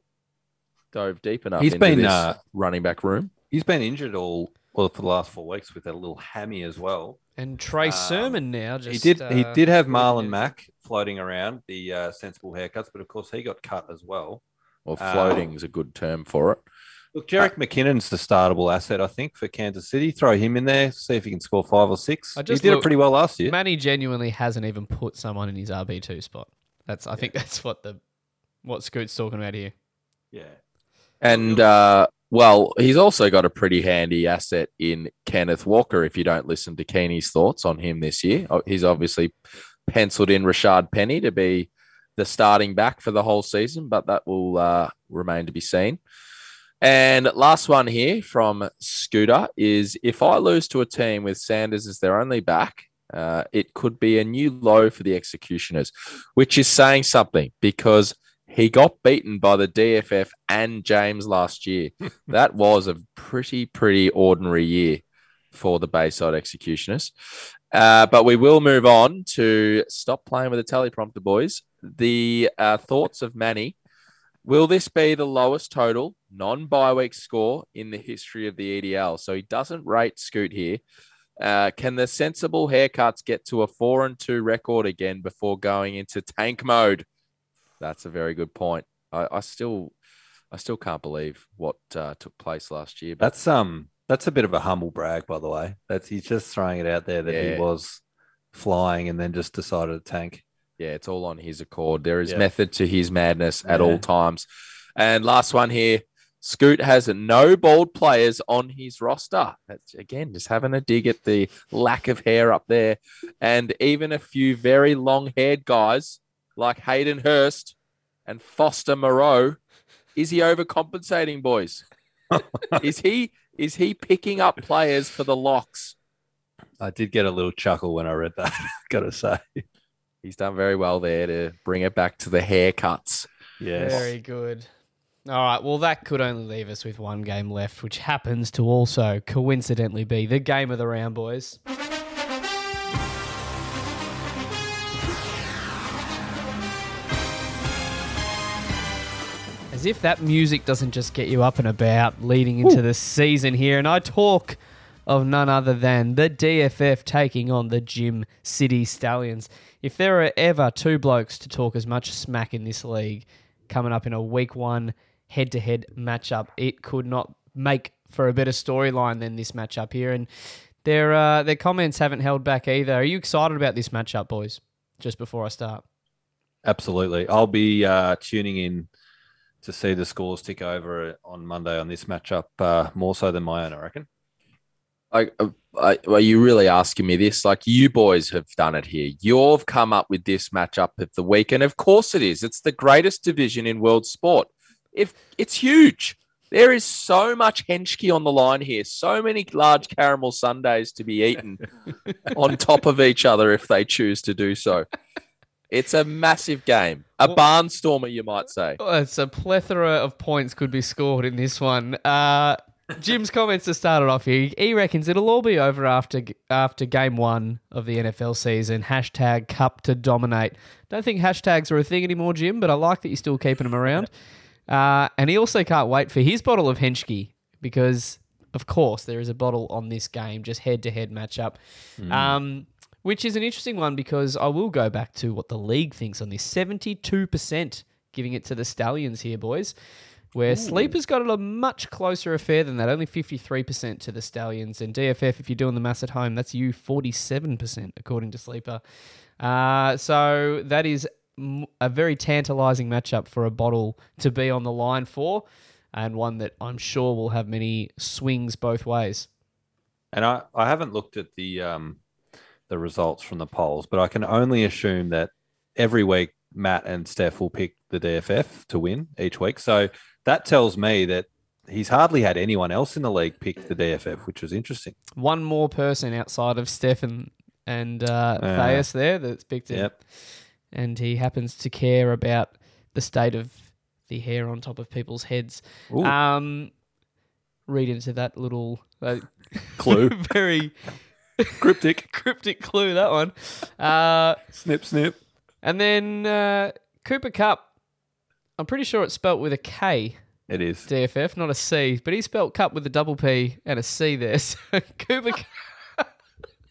dove deep enough. He's into been, this uh, running back room. He's been injured all well for the last four weeks with a little hammy as well. And Trey Um, Sermon now he just did. he uh, did have moving Marlon. Mack floating around the uh, sensible haircuts, but of course he got cut as well. Or uh, floating is a good term for it. Look, Jerick McKinnon's the startable asset, I think, for Kansas City. Throw him in there, see if he can score five or six. I he just did it pretty well last year. Manny genuinely hasn't even put someone in his RB two spot. That's I think that's what the what Scoot's talking about here. yeah. And uh, well, he's also got a pretty handy asset in Kenneth Walker. If you don't listen to Keeney's thoughts on him this year, Oh, he's obviously penciled in Rashad Penny to be the starting back for the whole season, but that will uh, remain to be seen. And last one here from Scooter is if I lose to a team with Sanders as their only back, uh, it could be a new low for the executioners, which is saying something because he got beaten by the DFF and James last year. that was a pretty, pretty ordinary year for the Bayside Executioners. Uh, but we will move on to stop playing with the teleprompter, boys. The uh, thoughts of Manny Will this be the lowest total non bye week score in the history of the EDL? So he doesn't rate Scoot here. Uh, can the sensible haircuts get to a four and two record again before going into tank mode? That's a very good point. I, I still, I still can't believe what uh, took place last year. But That's um that's a bit of a humble brag, by the way. That's he's just throwing it out there that Yeah. he was flying and then just decided to tank. yeah, it's all on his accord. There is Yeah. method to his madness at Yeah. all times. And last one here. Scoot has no bald players on his roster. That's again just having a dig at the lack of hair up there, and even a few very long-haired guys like Hayden Hurst and Foster Moreau. Is he overcompensating, boys? is he is he picking up players for the locks? I did get a little chuckle when I read that. Gotta say, He's done very well there to bring it back to the haircuts. yes. Very good. All right. Well, that could only leave us with one game left, which happens to also coincidentally be the game of the round, boys. As if that music doesn't just get you up and about leading into the season here. And I talk of none other than the DFF taking on the Jim City Stallions. If there are ever two blokes to talk as much smack in this league coming up in a week one head to head matchup, it could not make for a better storyline than this matchup here. And their, uh, their comments haven't held back either. Are you excited about this matchup, boys? Just before I start. Absolutely. I'll be uh, tuning in to see the scores tick over on Monday on this matchup, uh, more so than my own, I reckon. Like, uh, I, are you really asking me this? Like, you boys have done it here. You've come up with this matchup of the week, and of course it is. It's the greatest division in world sport. If it's huge, there is so much Henschke on the line here. So many large caramel sundaes to be eaten on top of each other if they choose to do so. It's a massive game, a Well- barnstormer, you might say. Oh, it's a plethora of points could be scored in this one. Uh, Jim's comments to start it off here. He reckons it'll all be over after after game one of the NFL season. Hashtag Cup to dominate. Don't think hashtags are a thing anymore, Jim, but I like that you're still keeping them around. Uh, and he also can't wait for his bottle of Henschke because, of course, there is a bottle on this game, just head to head matchup. Um, which is an interesting one because I will go back to what the league thinks on this 72% giving it to the Stallions here, boys. Where Sleeper's got it a much closer affair than that, only 53% to the Stallions. And DFF, if you're doing the maths at home, that's you 47%, according to Sleeper. Uh, so that is a very tantalizing matchup for a bottle to be on the line for, and one that I'm sure will have many swings both ways. And I, I haven't looked at the um, the results from the polls, but I can only assume that every week Matt and Steph will pick the DFF to win each week. So that tells me that he's hardly had anyone else in the league pick the DFF, which was interesting. one more person outside of Stefan and uh, Yeah. Thais there that's picked it. Yep. And he happens to care about the state of the hair on top of people's heads. Um, read into that little uh, Clue. very Cryptic. cryptic clue, that one. Uh, snip, snip. and then uh, Cooper Cup. I'm pretty sure it's spelt with a K. It is. DFF, not a C, but he spelt cup with a double P and a C there. So Cooper Cup.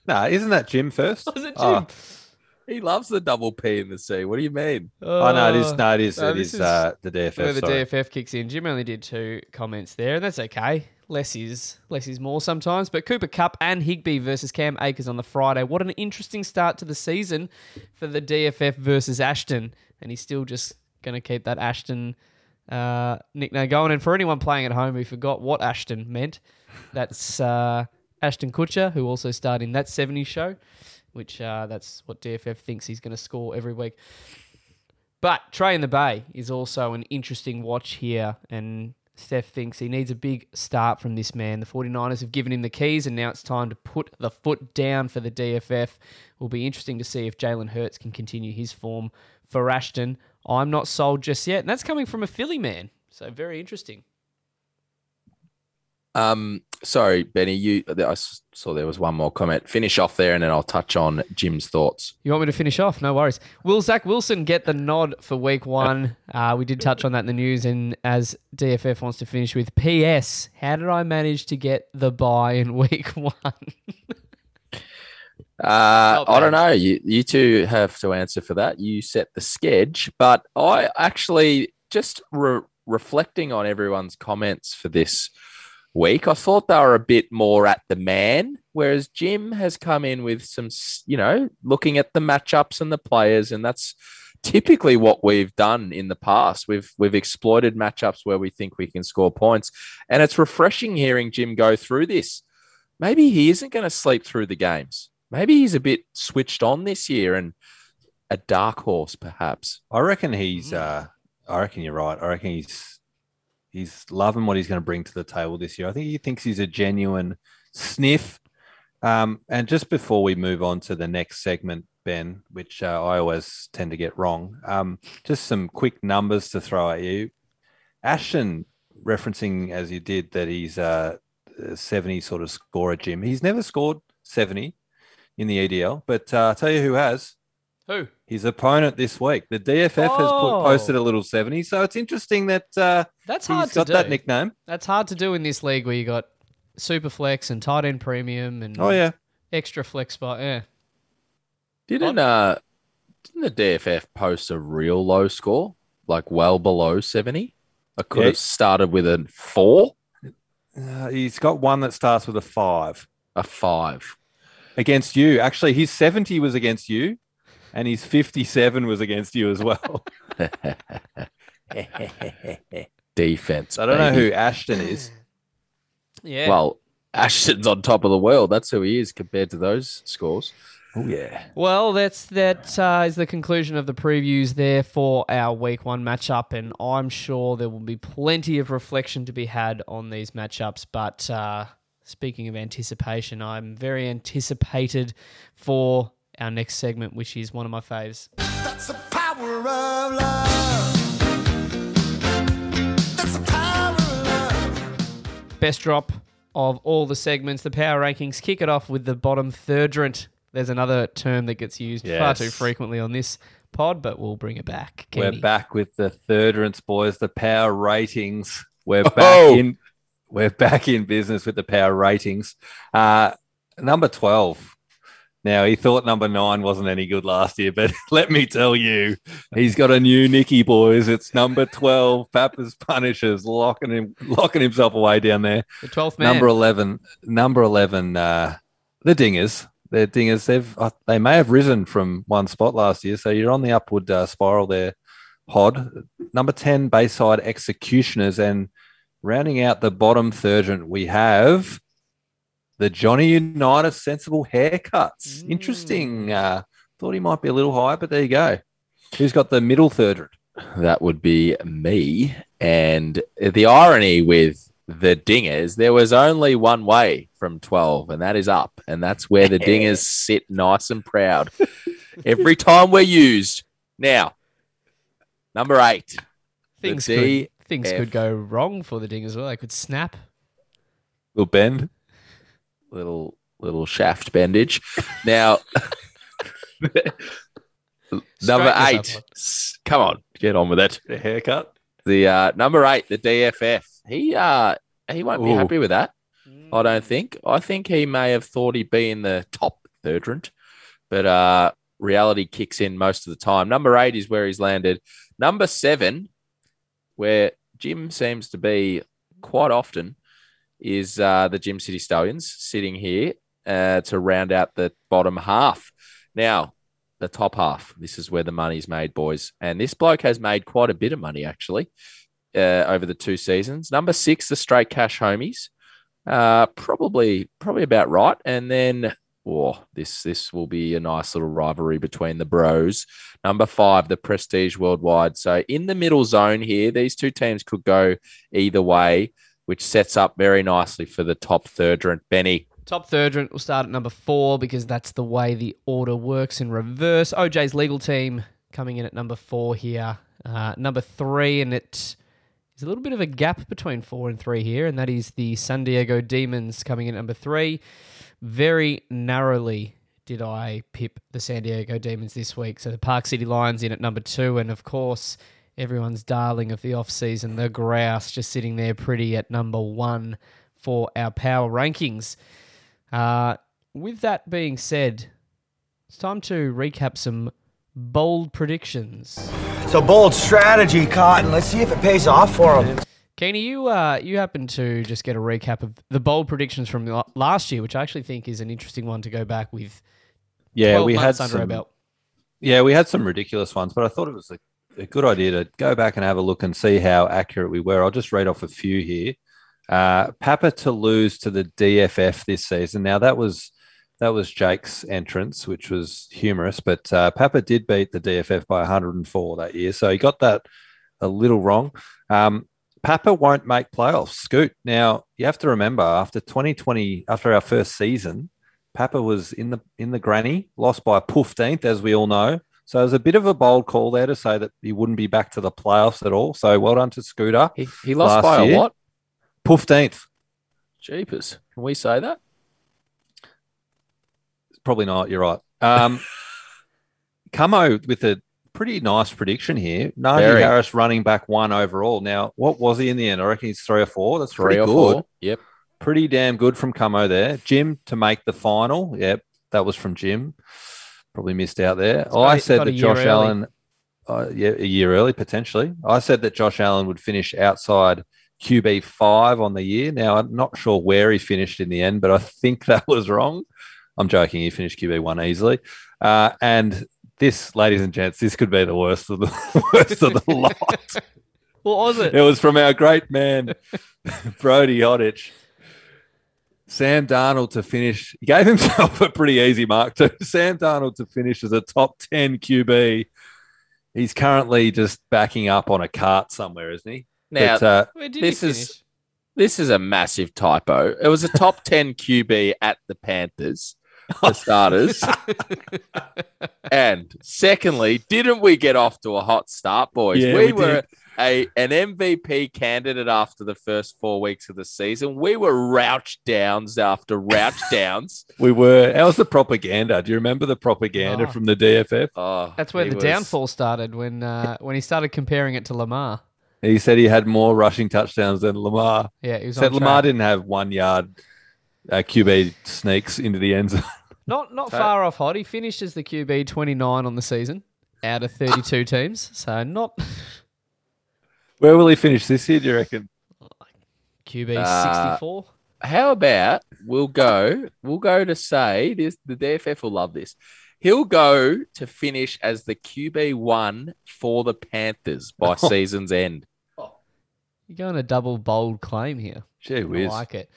Nah, isn't that Jim first? Was it Jim? Oh, He loves the double P in the C. What do you mean? oh, no, it is. No, it is. no, it this is, is uh, the DFF. where the sorry. DFF kicks in. Jim only did two comments there, and that's okay. Less is less is more sometimes. But Cooper Cup and Higbee versus Cam Akers on the Friday. What an interesting start to the season for the DFF versus Ashton, and he's still just going to keep that Ashton uh, nickname going. And for anyone playing at home who forgot what Ashton meant, that's uh, Ashton Kutcher, who also starred in that 70s show, which uh, that's what DFF thinks he's going to score every week. But Trey in the Bay is also an interesting watch here, and Steph thinks he needs a big start from this man. The 49ers have given him the keys, and now it's time to put the foot down for the DFF. Will be interesting to see if Jalen Hurts can continue his form for Ashton. I'm not sold just yet, and that's coming from a Philly man, so very interesting. Um, Sorry, Benny. you I saw there was one more comment. Finish off there, and then I'll touch on Jim's thoughts. You want me to finish off? No worries. Will Zach Wilson get the nod for week one? Uh, we did touch on that in the news, and as DFF wants to finish with PS, how did I manage to get the buy in week one? Uh, I don't know. You you two have to answer for that. You set the sketch, but I actually just re- reflecting on everyone's comments for this week. I thought they were a bit more at the man, whereas Jim has come in with some, you know, looking at the matchups and the players, and that's typically what we've done in the past. We've we've exploited matchups where we think we can score points, and it's refreshing hearing Jim go through this. Maybe he isn't going to sleep through the games. Maybe he's a bit switched on this year and a dark horse, perhaps. I reckon he's. Uh, I reckon you're right. I reckon he's. He's loving what he's going to bring to the table this year. I think he thinks he's a genuine sniff. Um, and just before we move on to the next segment, Ben, which uh, I always tend to get wrong, um, just some quick numbers to throw at you. Ashton, referencing as you did that he's uh, a 70 sort of scorer, Jim. He's never scored 70 in the EDL, but uh, I'll tell you who has Who? His opponent this week. The DFF has Oh. put, posted a little 70. So it's interesting that uh, That's hard he's to got do. that nickname. That's hard to do in this league where you got super flex and tight end premium and Oh, yeah. extra flex spot. Yeah. Didn't uh didn't the DFF post a real low score? Like well below 70? I could Yeah. have started with a four, Uh, he's got one that starts with a five a five. against you. Actually, his 70 was against you, and his 57 was against you as well. Defense. I don't know who Ashton is. Yeah. Well, Ashton's on top of the world. That's who he is compared to those scores. Oh, yeah. Well, that's that uh, is the conclusion of the previews there for our week one matchup, and I'm sure there will be plenty of reflection to be had on these matchups. But uh, speaking of anticipation, I'm very anticipated for our next segment, which is one of my faves. That's the power of love. That's the power of love. Best drop of all the segments, the power rankings. Kick it off with the bottom thirdrant. There's another term that gets used far too frequently on this pod, but we'll bring it back. We're back with the thirdrants, boys. The power ratings. We're back Oh. in. We're back in business with the power ratings. Uh, number twelve. Now he thought number nine wasn't any good last year, but let me tell you, he's got a new Nicky, boys. It's number twelve. Papa's Punishers locking him, locking himself away down there. the 12th man. Number eleven. Number eleven. Uh, the Dingers. The Dingers. They've uh, they may have risen from one spot last year, so you're on the upward uh, spiral there. Hod. Number ten. Bayside Executioners, and rounding out the bottom third, we have the Johnny Unitas Sensible Haircuts. Interesting. Uh, thought he might be a little high, but there you go. Who's got the middle third? That would be me. And the irony with the dingers, there was only one way from 12, and that is up. And that's where the dingers sit nice and proud every time we're used. Now, number eight. things could, things could go wrong for the dingers as well. They could snap. Little bend. Little little shaft bandage. Now, number eight. Come on, get on with it. The haircut. The uh, number eight, the DFF. He uh he won't be happy with that. I don't think. I think he may have thought he'd be in the top thirdrant, but uh, reality kicks in most of the time. Number eight is where he's landed. Number seven, where Jim seems to be quite often, is uh, the Jim City Stallions sitting here uh, to round out the bottom half. Now, the top half. This is where the money's made, boys. And this bloke has made quite a bit of money actually uh, over the two seasons. Number six, the straight cash homies. Uh, probably, probably about right. And then, oh, this this will be a nice little rivalry between the bros. Number five, the Prestige Worldwide. So in the middle zone here, these two teams could go either way, which sets up very nicely for the top third. Benny, Top thirdrant will start at number four because that's the way the order works in reverse. OJ's legal team coming in at number four here. Uh, number three, and it is a little bit of a gap between four and three here, and that is the San Diego Demons coming in at number three. Very narrowly did I pip the San Diego Demons this week. So the Park City Lions in at number two, and of course, everyone's darling of the off season, the Grouse, just sitting there pretty at number one for our power rankings. Uh, with that being said, it's time to recap some bold predictions. It's a bold strategy, Cotton. Let's see if it pays off for him. Keeney, you uh, you happen to just get a recap of the bold predictions from last year, which I actually think is an interesting one to go back with. Yeah, we had months under our some, belt. Yeah, we had some ridiculous ones, but I thought it was a, a good idea to go back and have a look and see how accurate we were. I'll just read off a few here. Uh, Papa to lose to the DFF this season. Now that was that was Jake's entrance, which was humorous, but uh, Papa did beat the DFF by 104 that year, so he got that a little wrong. Um, Papa won't make playoffs. Scoot. Now you have to remember after 2020, after our first season, Papa was in the in the granny, lost by 15th, as we all know. So it was a bit of a bold call there to say that he wouldn't be back to the playoffs at all. So well done to Scooter. He, he lost by year. a what? 15th. Jeepers. Can we say that? Probably not. You're right. Um, Camo with a pretty nice prediction here. Najee Very. Harris running back one overall. Now, what was he in the end? I reckon he's three or four. That's Three pretty or good. four. Yep. Pretty damn good from Camo there. Jim to make the final. Yep, that was from Jim. Probably missed out there. got I said that Josh early. Allen, uh, yeah, a year early potentially. I said that Josh Allen would finish outside QB five on the year. Now I'm not sure where he finished in the end, but I think that was wrong. I'm joking. He finished QB one easily. Uh, and this, ladies and gents, this could be the worst of the worst of the lot. What was it? It was from our great man, Brody Hodditch. Sam Darnold to finish. He gave himself a pretty easy mark too. Sam Darnold to finish as a top 10 QB. He's currently just backing up on a cart somewhere, isn't he? Now, but, uh, Where did this he is- this is a massive typo. It was a top 10 QB at the Panthers, for starters. and secondly, didn't we get off to a hot start, boys? Yeah, we, we were did. A an MVP candidate after the first four weeks of the season. We were rouch downs after rouch downs. we were. How was the propaganda? Do you remember the propaganda Oh. from the DFF? Oh, That's where the was- downfall started when uh, when he started comparing it to Lamar. He said he had more rushing touchdowns than Lamar. Yeah, he was Said on Lamar track. didn't have one yard uh, QB sneaks into the end zone. Not not So- far off hot. He finished as the QB 29 on the season out of 32 teams. So not Where will he finish this year, do you reckon? QB Uh, 64. How about we'll go? We'll go to say this. The DFF will love this. He'll go to finish as the QB one for the Panthers by season's end. You're going a double bold claim here. Gee I like it.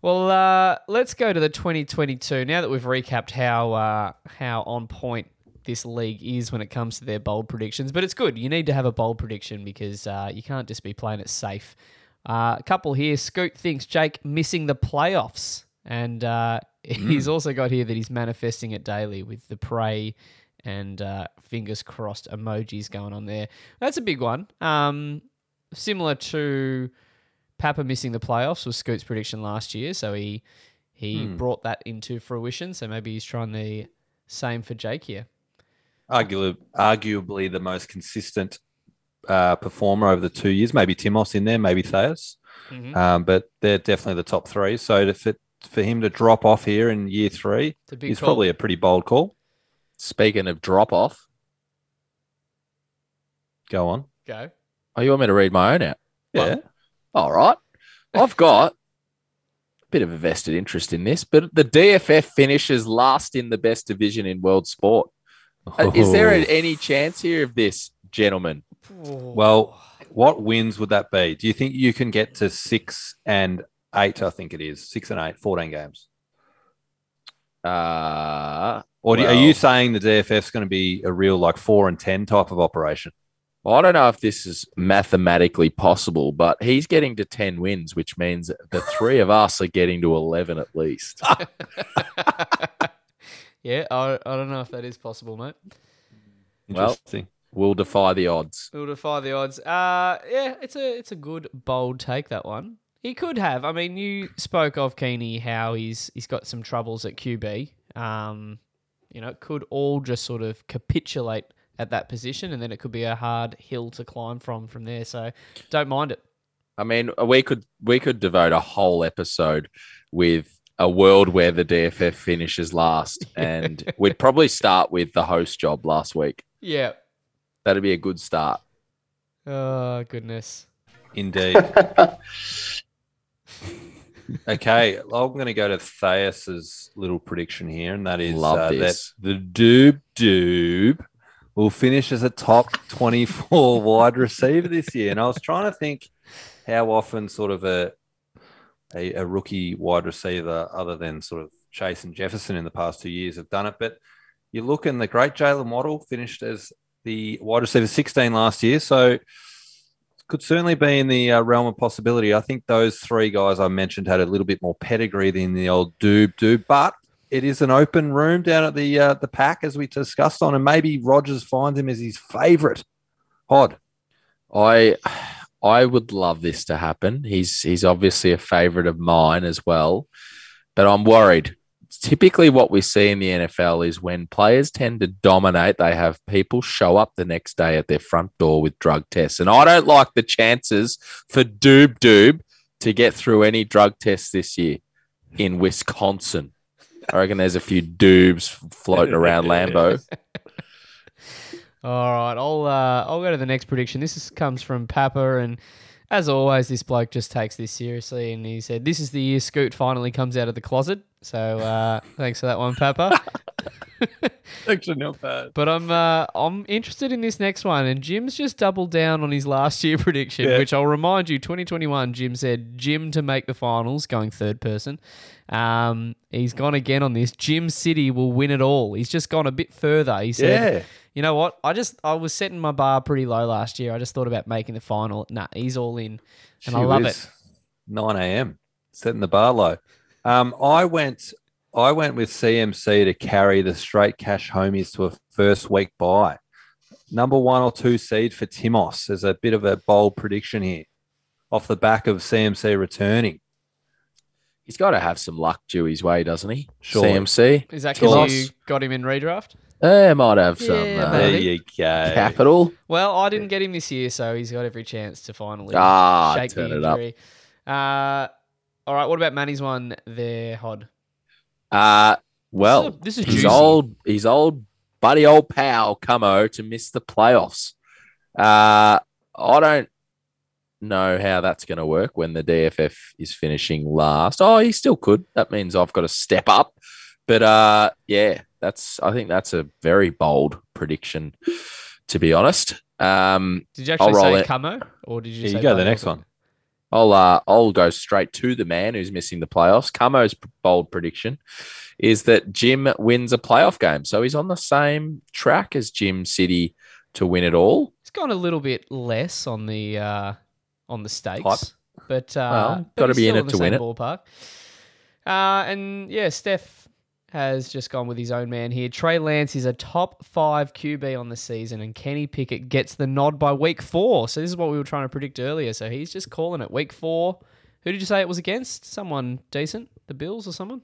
Well, uh, let's go to the 2022. Now that we've recapped how uh, how on point this league is when it comes to their bold predictions, but it's good. You need to have a bold prediction because uh, you can't just be playing it safe. Uh, a couple here. Scoot thinks Jake missing the playoffs, and uh, he's also got here that he's manifesting it daily with the pray and uh, fingers crossed emojis going on there. That's a big one. Um, similar to Papa missing the playoffs was Scoot's prediction last year, so he he Hmm. brought that into fruition. So maybe he's trying the same for Jake here. Arguably, arguably the most consistent uh, performer over the two years. Maybe Timos in there, maybe Theus. Mhm. Um, but they're definitely the top three. So to fit, for him to drop off here in year three It's is call. probably a pretty bold call. Speaking of drop off, Go on. Go. oh, you want me to read my own out? Yeah. All right. I've got a bit of a vested interest in this, but the DFF finishes last in the best division in world sport. Uh, Is there Oh. any chance here of this, gentlemen? Well, what wins would that be? Do you think you can get to six and eight? I think it is six and eight, 14 games. Uh, Or do, are you saying the DFF's going to be a real like four and 10 type of operation? I don't know if this is mathematically possible, but he's getting to 10 wins, which means the three of us are getting to 11 at least. yeah, I, I don't know if that is possible, mate. Well, Interesting. will defy the odds. It'll defy the odds. Uh, yeah, it's a it's a good bold take that one. He could have. I mean, you spoke of Keeney how he's he's got some troubles at QB. Um, you know, it could all just sort of capitulate at that position, and then it could be a hard hill to climb from from there. So, don't mind it. I mean, we could we could devote a whole episode with a world where the DFF finishes last, and we'd probably start with the host job last week. Yeah. That'd be a good start. Oh goodness. Indeed. okay, I'm going to go to Theus's little prediction here, and that is Love uh, that the Doob Doob will finish as a top 24 wide receiver this year. And I was trying to think how often sort of a, a a rookie wide receiver, other than sort of Chase and Jefferson in the past two years, have done it. But you look, and the great Jaylen Waddle finished as the wide receiver 16 last year, so could certainly be in the uh, realm of possibility. I think those three guys I mentioned had a little bit more pedigree than the old Doob Doob, but it is an open room down at the uh, the pack as we discussed on, and maybe Rodgers finds him as his favourite. Odd. I I would love this to happen. He's he's obviously a favorite of mine as well, but I'm worried. Typically, what we see in the NFL is when players tend to dominate, they have people show up the next day at their front door with drug tests, and I don't like the chances for Doob Doob to get through any drug tests this year in Wisconsin. I reckon there's a few doobs floating around Lambeau. All right, I'll uh, I'll go to the next prediction. This is, comes from Papa, and as always, this bloke just takes this seriously. And he said, "This is the year Scoot finally comes out of the closet." So uh, thanks for that one, Papa. Actually, not bad. But I'm uh, I'm interested in this next one, and Jim's just doubled down on his last year prediction, Yeah. which I'll remind you, 2021. Jim said Jim to make the finals, going third person. Um, he's gone again on this. Jim City will win it all. He's just gone a bit further. He said, Yeah. "You know what? I just I was setting my bar pretty low last year. I just thought about making the final. Nah, he's all in, and I love it. 9 a.m. setting the bar low. Um, I went, I went with CMC to carry the straight cash homies to a first week buy. Number one or two seed for Timos. There's a bit of a bold prediction here, off the back of CMC returning. He's got to have some luck due his way, doesn't he? Surely. CMC. Is that Timos. because you got him in redraft? Eh, might have some Yeah, uh, There maybe. you go. capital. Well, I didn't get him this year, so he's got every chance to finally Ah, shake turn the it up. injury. Uh, all right, what about Manny's one there, Hod? Uh, well, This is- this is his juicy. old, his old buddy, old pal, Camo to miss the playoffs. Uh, I don't know how that's going to work when the DFF is finishing last. Oh, he still could. That means I've got to step up. But uh, yeah, that's. I think that's a very bold prediction, to be honest. Um, Did you actually say it. Camo, or did you Yeah, say you go to the next one. I'll uh, I'll go straight to the man who's missing the playoffs. Camo's bold prediction is that Jim wins a playoff game, so he's on the same track as Jim City to win it all. It's gone a little bit less on the uh, on the stakes, Hype. but uh, Well, gotta be in it to win it. Ballpark. Uh, and yeah, Steph has just gone with his own man here. Trey Lance is a top five QB on the season, and Kenny Pickett gets the nod by week four. So this is what we were trying to predict earlier. So he's just calling it week four. Who did you say it was against? Someone decent, the Bills or someone?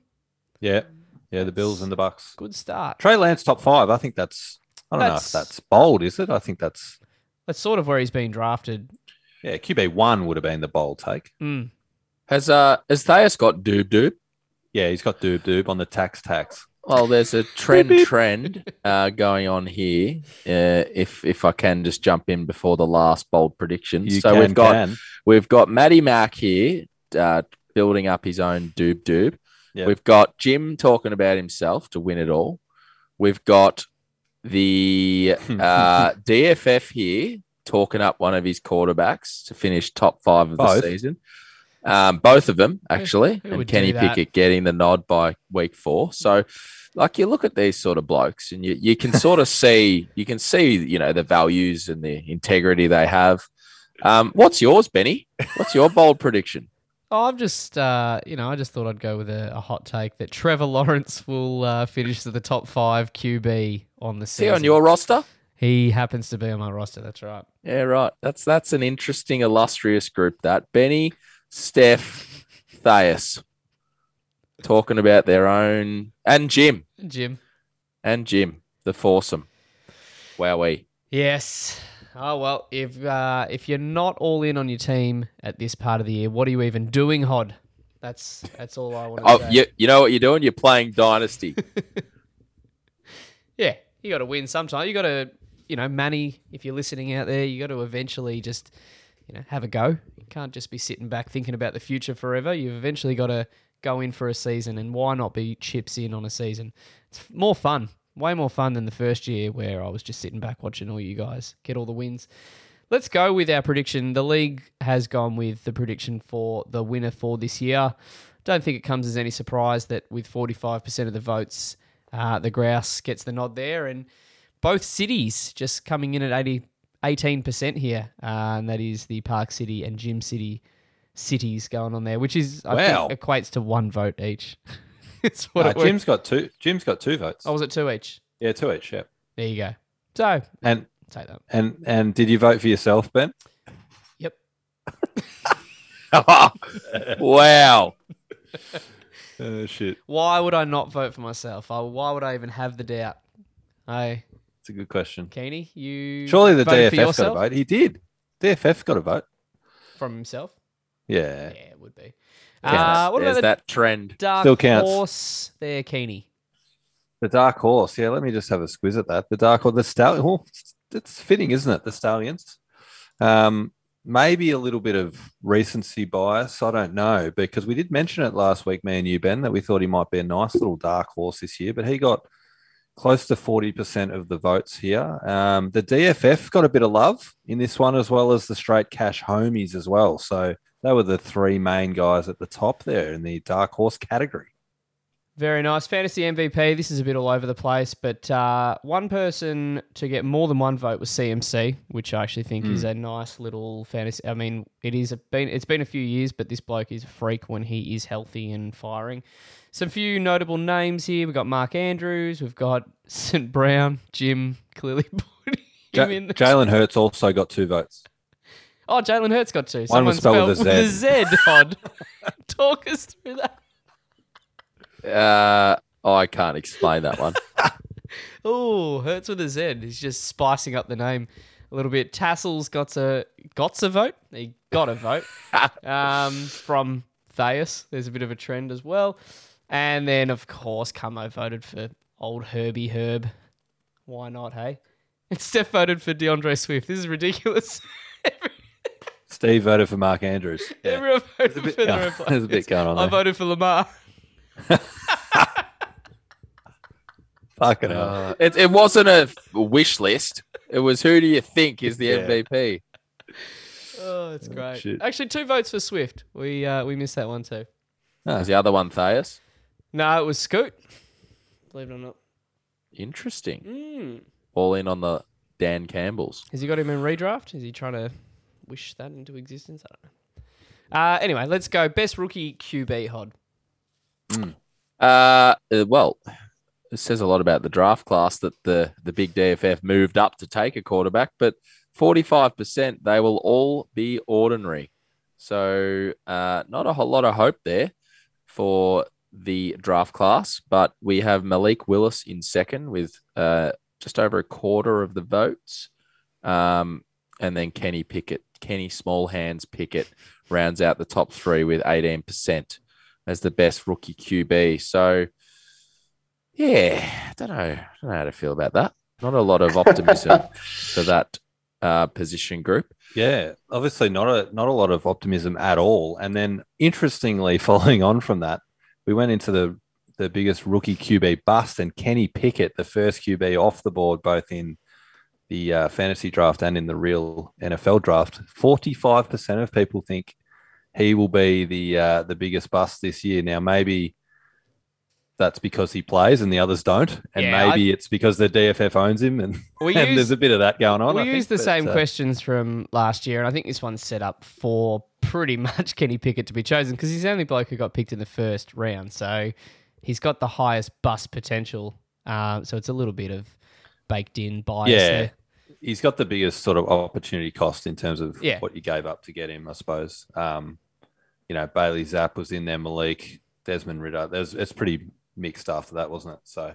Yeah, yeah, the Bills and the Bucs. Good start. Trey Lance top five. I think that's. I don't That's- know if that's bold, is it? I think that's. That's sort of where he's been drafted. Yeah, QB one would have been the bold take. Mm. Has uh has Thayas got doob doob? Yeah, he's got doob doob on the tax tax. Well, there's a trend trend uh, going on here. Uh, if if I can just jump in before the last bold prediction, You so can, we've got can. we've got Matty Mack here uh, building up his own doob doob. Yeah. We've got Jim talking about himself to win it all. We've got the uh, DFF here talking up one of his quarterbacks to finish top five of Both. the season. Um, both of them actually, who and would Kenny? Pickett getting the nod by week four. So, like you look at these sort of blokes, and you, you can sort of see you can see you know the values and the integrity they have. Um, what's yours, Benny? What's your bold prediction? Oh, I'm just, uh, you know, I just thought I'd go with a, a hot take that Trevor Lawrence will uh, finish to the top five QB on the See season. on your roster? He happens to be on my roster. That's right. Yeah, right. That's that's an interesting, illustrious group. That Benny, Steph, Thais, talking about their own, and Jim, Jim. and Jim, the foursome. Wowee. Yes. Oh well, if uh, if you're not all in on your team at this part of the year, what are you even doing, Hod? That's that's all I want to Oh, say. you, you know what you're doing? You're playing Dynasty. Yeah, you got to win sometime. You got to, you know, Manny, if you're listening out there, you got to eventually just, you know, have a go. Can't just be sitting back thinking about the future forever. You've eventually got to go in for a season, and why not be chips in on a season? It's more fun, way more fun than the first year where I was just sitting back watching all you guys get all the wins. Let's go with our prediction. The league has gone with the prediction for the winner for this year. Don't think it comes as any surprise that with 45% of the votes, uh, the Grouse gets the nod there. And both cities just coming in at 80, 18% here. Uh, and that is the Park City and Jim City cities going on there, which is, I Wow. think, equates to one vote each. it's what Uh, it. Jim's got two. Jim's got two votes. Oh, was it two each? Yeah, two each. Yeah. There you go. So, And take that. and and did you vote for yourself, Ben? Yep. wow. Oh shit, Why would I not vote for myself? Why would I even have the doubt? Hey, it's a good question. Keeney, you Surely the voted DFF got a vote. He did. DFF got a vote. from himself. Yeah. Yeah, it would be. There's, Uh, what there's about the that trend. dark Still counts. horse there, Keeney? The dark horse. Yeah, let me just have a squiz at that. The dark horse. The stallion. Well, it's- it's fitting, isn't it? The stallions. Um, maybe a little bit of recency bias. I don't know because we did mention it last week, me and you, Ben, that we thought he might be a nice little dark horse this year, but he got close to 40% of the votes here. Um, the DFF got a bit of love in this one, as well as the straight cash homies as well. So they were the three main guys at the top there in the dark horse category. Very nice. Fantasy MVP. This is a bit all over the place, but uh, one person to get more than one vote was CMC, which I actually think is a nice little fantasy. I mean, it is a, been it's been a few years, but this bloke is a freak when he is healthy and firing. Some few notable names here. We've got Mark Andrews. We've got St. Brown. Jim clearly put him in. Jalen Hurts also got two votes. Oh, Jalen Hurts got two. One was Someone spelled with a Z. Odd. Talk us through that. Uh, oh, I can't explain that one. Oh, Hurts with a Z. He's just spicing up the name a little bit. Tassels got a got a vote. He got a vote um, from Thais. There's a bit of a trend as well. And then, of course, Camo voted for old Herbie Herb. Why not, hey? And Steph voted for D'Andre Swift. This is ridiculous. Steve voted for Mark Andrews. Yeah. Everyone voted bit for their own there's a bit going on I voted for Lamar. Fucking hell. Uh, it, it wasn't a wish list. It was who do you think is the Yeah. MVP? Oh, it's great. shit. Actually, two votes for Swift. We uh, we missed that one too. Was the other one Thais? No, it was Scoot. Believe it or not. Interesting. Mm. All in on the Dan Campbell's. Has he got him in redraft? Is he trying to wish that into existence? I don't know. Uh, anyway, let's go. Best rookie QB Hod. Uh, uh, well, it says a lot about the draft class that the the big DFF moved up to take a quarterback, but forty five percent they will all be ordinary. So uh, not a whole lot of hope there for the draft class, but we have Malik Willis in second with uh, just over a quarter of the votes, um, and then Kenny Pickett, Kenny Small Hands Pickett rounds out the top three with eighteen percent as the best rookie QB. So, yeah, I don't know, I don't know how to feel about that. Not a lot of optimism for that uh, position group. Yeah, obviously not a not a lot of optimism at all. And then interestingly, following on from that, we went into the the biggest rookie QB bust, and Kenny Pickett, the first QB off the board, both in the uh, fantasy draft and in the real NFL draft. Forty five percent of people think he will be the uh, the biggest bust this year. Now, maybe that's because he plays and the others don't, and Yeah, maybe it's because the DFF owns him, and, and use- there's a bit of that going on. we I think, the but, same uh, questions from last year, and I think this one's set up for pretty much Kenny Pickett to be chosen because he's the only bloke who got picked in the first round. So he's got the highest bust potential. Uh, so it's a little bit of baked in bias Yeah. there. He's got the biggest sort of opportunity cost in terms of Yeah. what you gave up to get him, I suppose. Um, you know, Bailey Zappe was in there, Malik, Desmond Ridder. There's it's pretty mixed after that, wasn't it? So,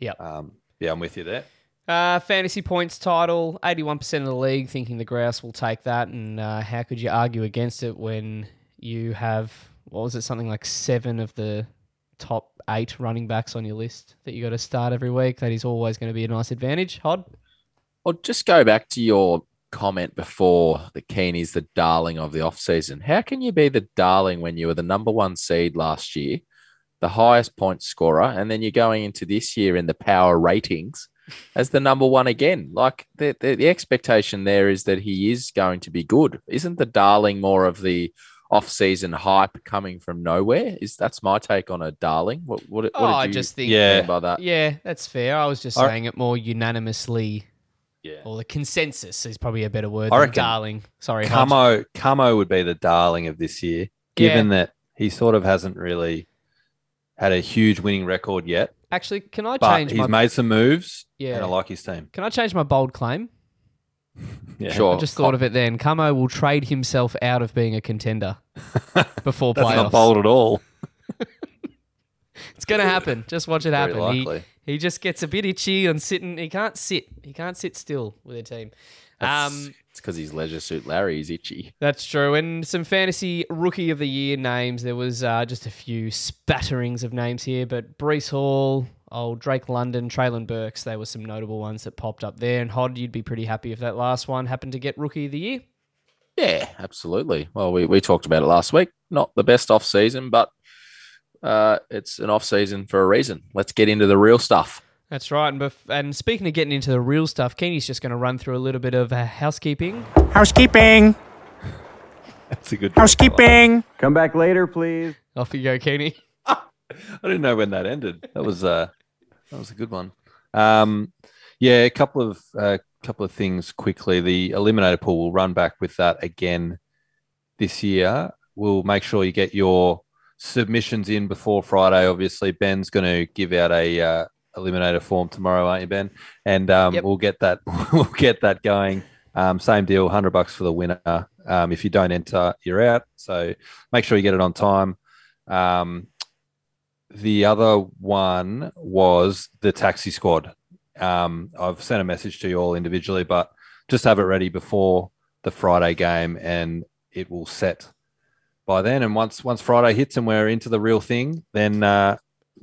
yeah, um, yeah, I'm with you there. Uh, fantasy points title, 81% of the league thinking the Grouse will take that. And uh, how could you argue against it when you have, what was it, something like seven of the top eight running backs on your list that you got to start every week? That is always going to be a nice advantage. Hod? Well, just go back to your comment before the Keeney's the darling of the offseason. How can you be the darling when you were the number one seed last year, the highest point scorer, and then you're going into this year in the power ratings as the number one again? Like the, the, the expectation there is that he is going to be good. Isn't the darling more of the off-season hype coming from nowhere? Is that's my take on a darling? What what, what Oh, did I just think- Yeah. by that? Yeah, that's fair. I was just I- saying it more unanimously, Yeah. or the consensus is probably a better word I than reckon darling. Sorry, Hodge. Camo Camo would be the darling of this year, given that he sort of hasn't really had a huge winning record yet. Actually, can I But change he's my made some moves, Yeah. and I like his team. Can I change my bold claim? Yeah. Sure. I just thought of it then. Camo will trade himself out of being a contender before That's playoffs. not bold at all. It's going to happen. Just watch it Very happen. He, likely. he just gets a bit itchy and sitting. He can't sit. He can't sit still with a team. Um, it's because his leisure suit Larry is itchy. that's true. And some fantasy rookie of the year names. There was uh, just a few spatterings of names here, but Breece Hall, old Drake London, Treylon Burks. They were some notable ones that popped up there. And Hod, you'd be pretty happy if that last one happened to get rookie of the year. Yeah, absolutely. Well, we, we talked about it last week. Not the best off season, but uh, it's an off season for a reason. Let's get into the real stuff. That's right. And, bef- and speaking of getting into the real stuff, Keeney's just going to run through a little bit of uh, housekeeping. Housekeeping. That's a good Housekeeping. Come back later, please. Off you go, Keeney. I didn't know when that ended. That was uh, that was a good one. Um, yeah, a couple of uh, couple of things quickly. The eliminator pool will run back with that again this year. We'll make sure you get your submissions in before Friday. Obviously, Ben's going to give out a uh, eliminator form tomorrow, aren't you, Ben? And um, Yep. we'll get that we'll get that going. Um, same deal, hundred bucks for the winner. Um, if you don't enter, you're out. So make sure you get it on time. Um, the other one was the taxi squad. Um, I've sent a message to you all individually, but just have it ready before the Friday game, and it will set by then. And once once Friday hits and we're into the real thing, then uh,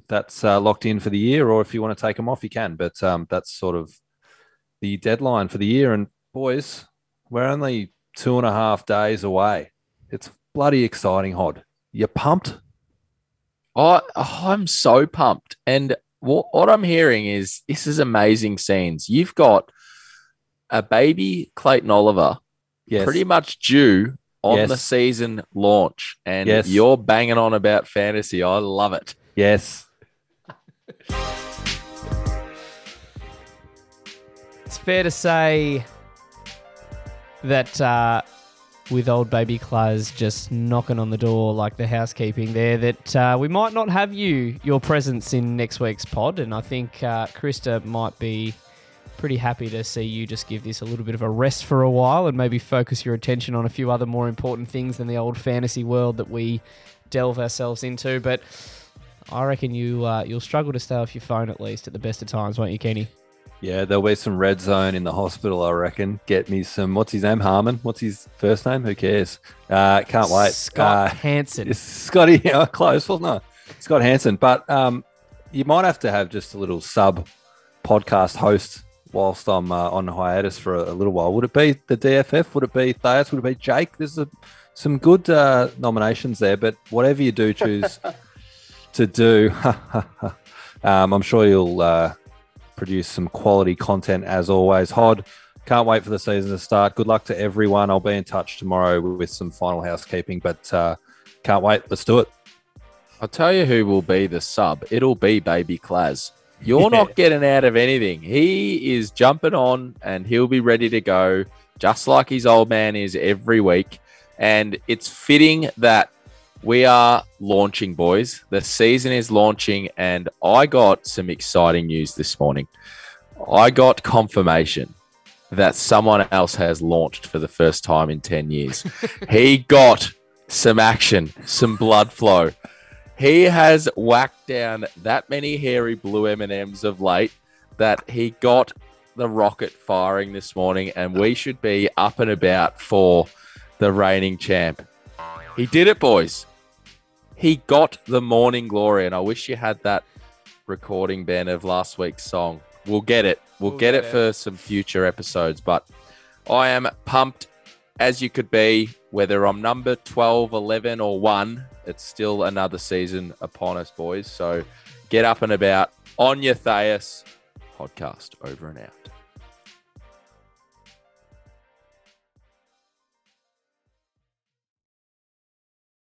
that's uh, locked in for the year. Or if you want to take them off, you can. But um, that's sort of the deadline for the year. And boys, we're only two and a half days away. It's bloody exciting, Hod. You're pumped? I I'm so pumped, and what what I'm hearing is this is amazing scenes. You've got a baby Clayton Oliver, Yes. pretty much due on Yes. the season launch, and Yes. you're banging on about fantasy. I love it. Yes. It's fair to say that uh, with old baby Claus just knocking on the door like the housekeeping there, that uh, we might not have you, your presence in next week's pod. And I think uh, Krista might be pretty happy to see you just give this a little bit of a rest for a while and maybe focus your attention on a few other more important things than the old fantasy world that we delve ourselves into. But I reckon you uh, you'll struggle to stay off your phone at least at the best of times, won't you, Kenny? Yeah, there'll be some red zone in the hospital, I reckon. Get me some. What's his name? Harmon. What's his first name? Who cares? Uh, can't wait. Scott Uh, Hanson. it's Scotty. Oh, close, wasn't I? Scott Hanson. But um, you might have to have just a little sub podcast host whilst I'm uh, on hiatus for a, a little while. Would it be the DFF? Would it be Thayas? Would it be Jake? There's a, some good uh, nominations there, but whatever you do choose to do, um, I'm sure you'll uh, produce some quality content as always. Hod, can't wait for the season to start. Good luck to everyone. I'll be in touch tomorrow with some final housekeeping, but uh, can't wait. Let's do it. I'll tell you who will be the sub. It'll be Baby Claz. You're Yeah. not getting out of anything. He is jumping on and he'll be ready to go, just like his old man is every week. And it's fitting that we are launching, boys. The season is launching, and I got some exciting news this morning. I got confirmation that someone else has launched for the first time in 10 years. he got some action, some blood flow. He has whacked down that many hairy blue M&Ms of late that he got the rocket firing this morning and we should be up and about for the reigning champ. He did it, boys. He got the morning glory and I wish you had that recording Ben of last week's song. We'll get it. We'll, We'll get, get it it. for some future episodes, but I am pumped as you could be, whether I'm number 12, 11, or 1. It's still another season upon us, boys. So get up and about on your Theus podcast. Over and out.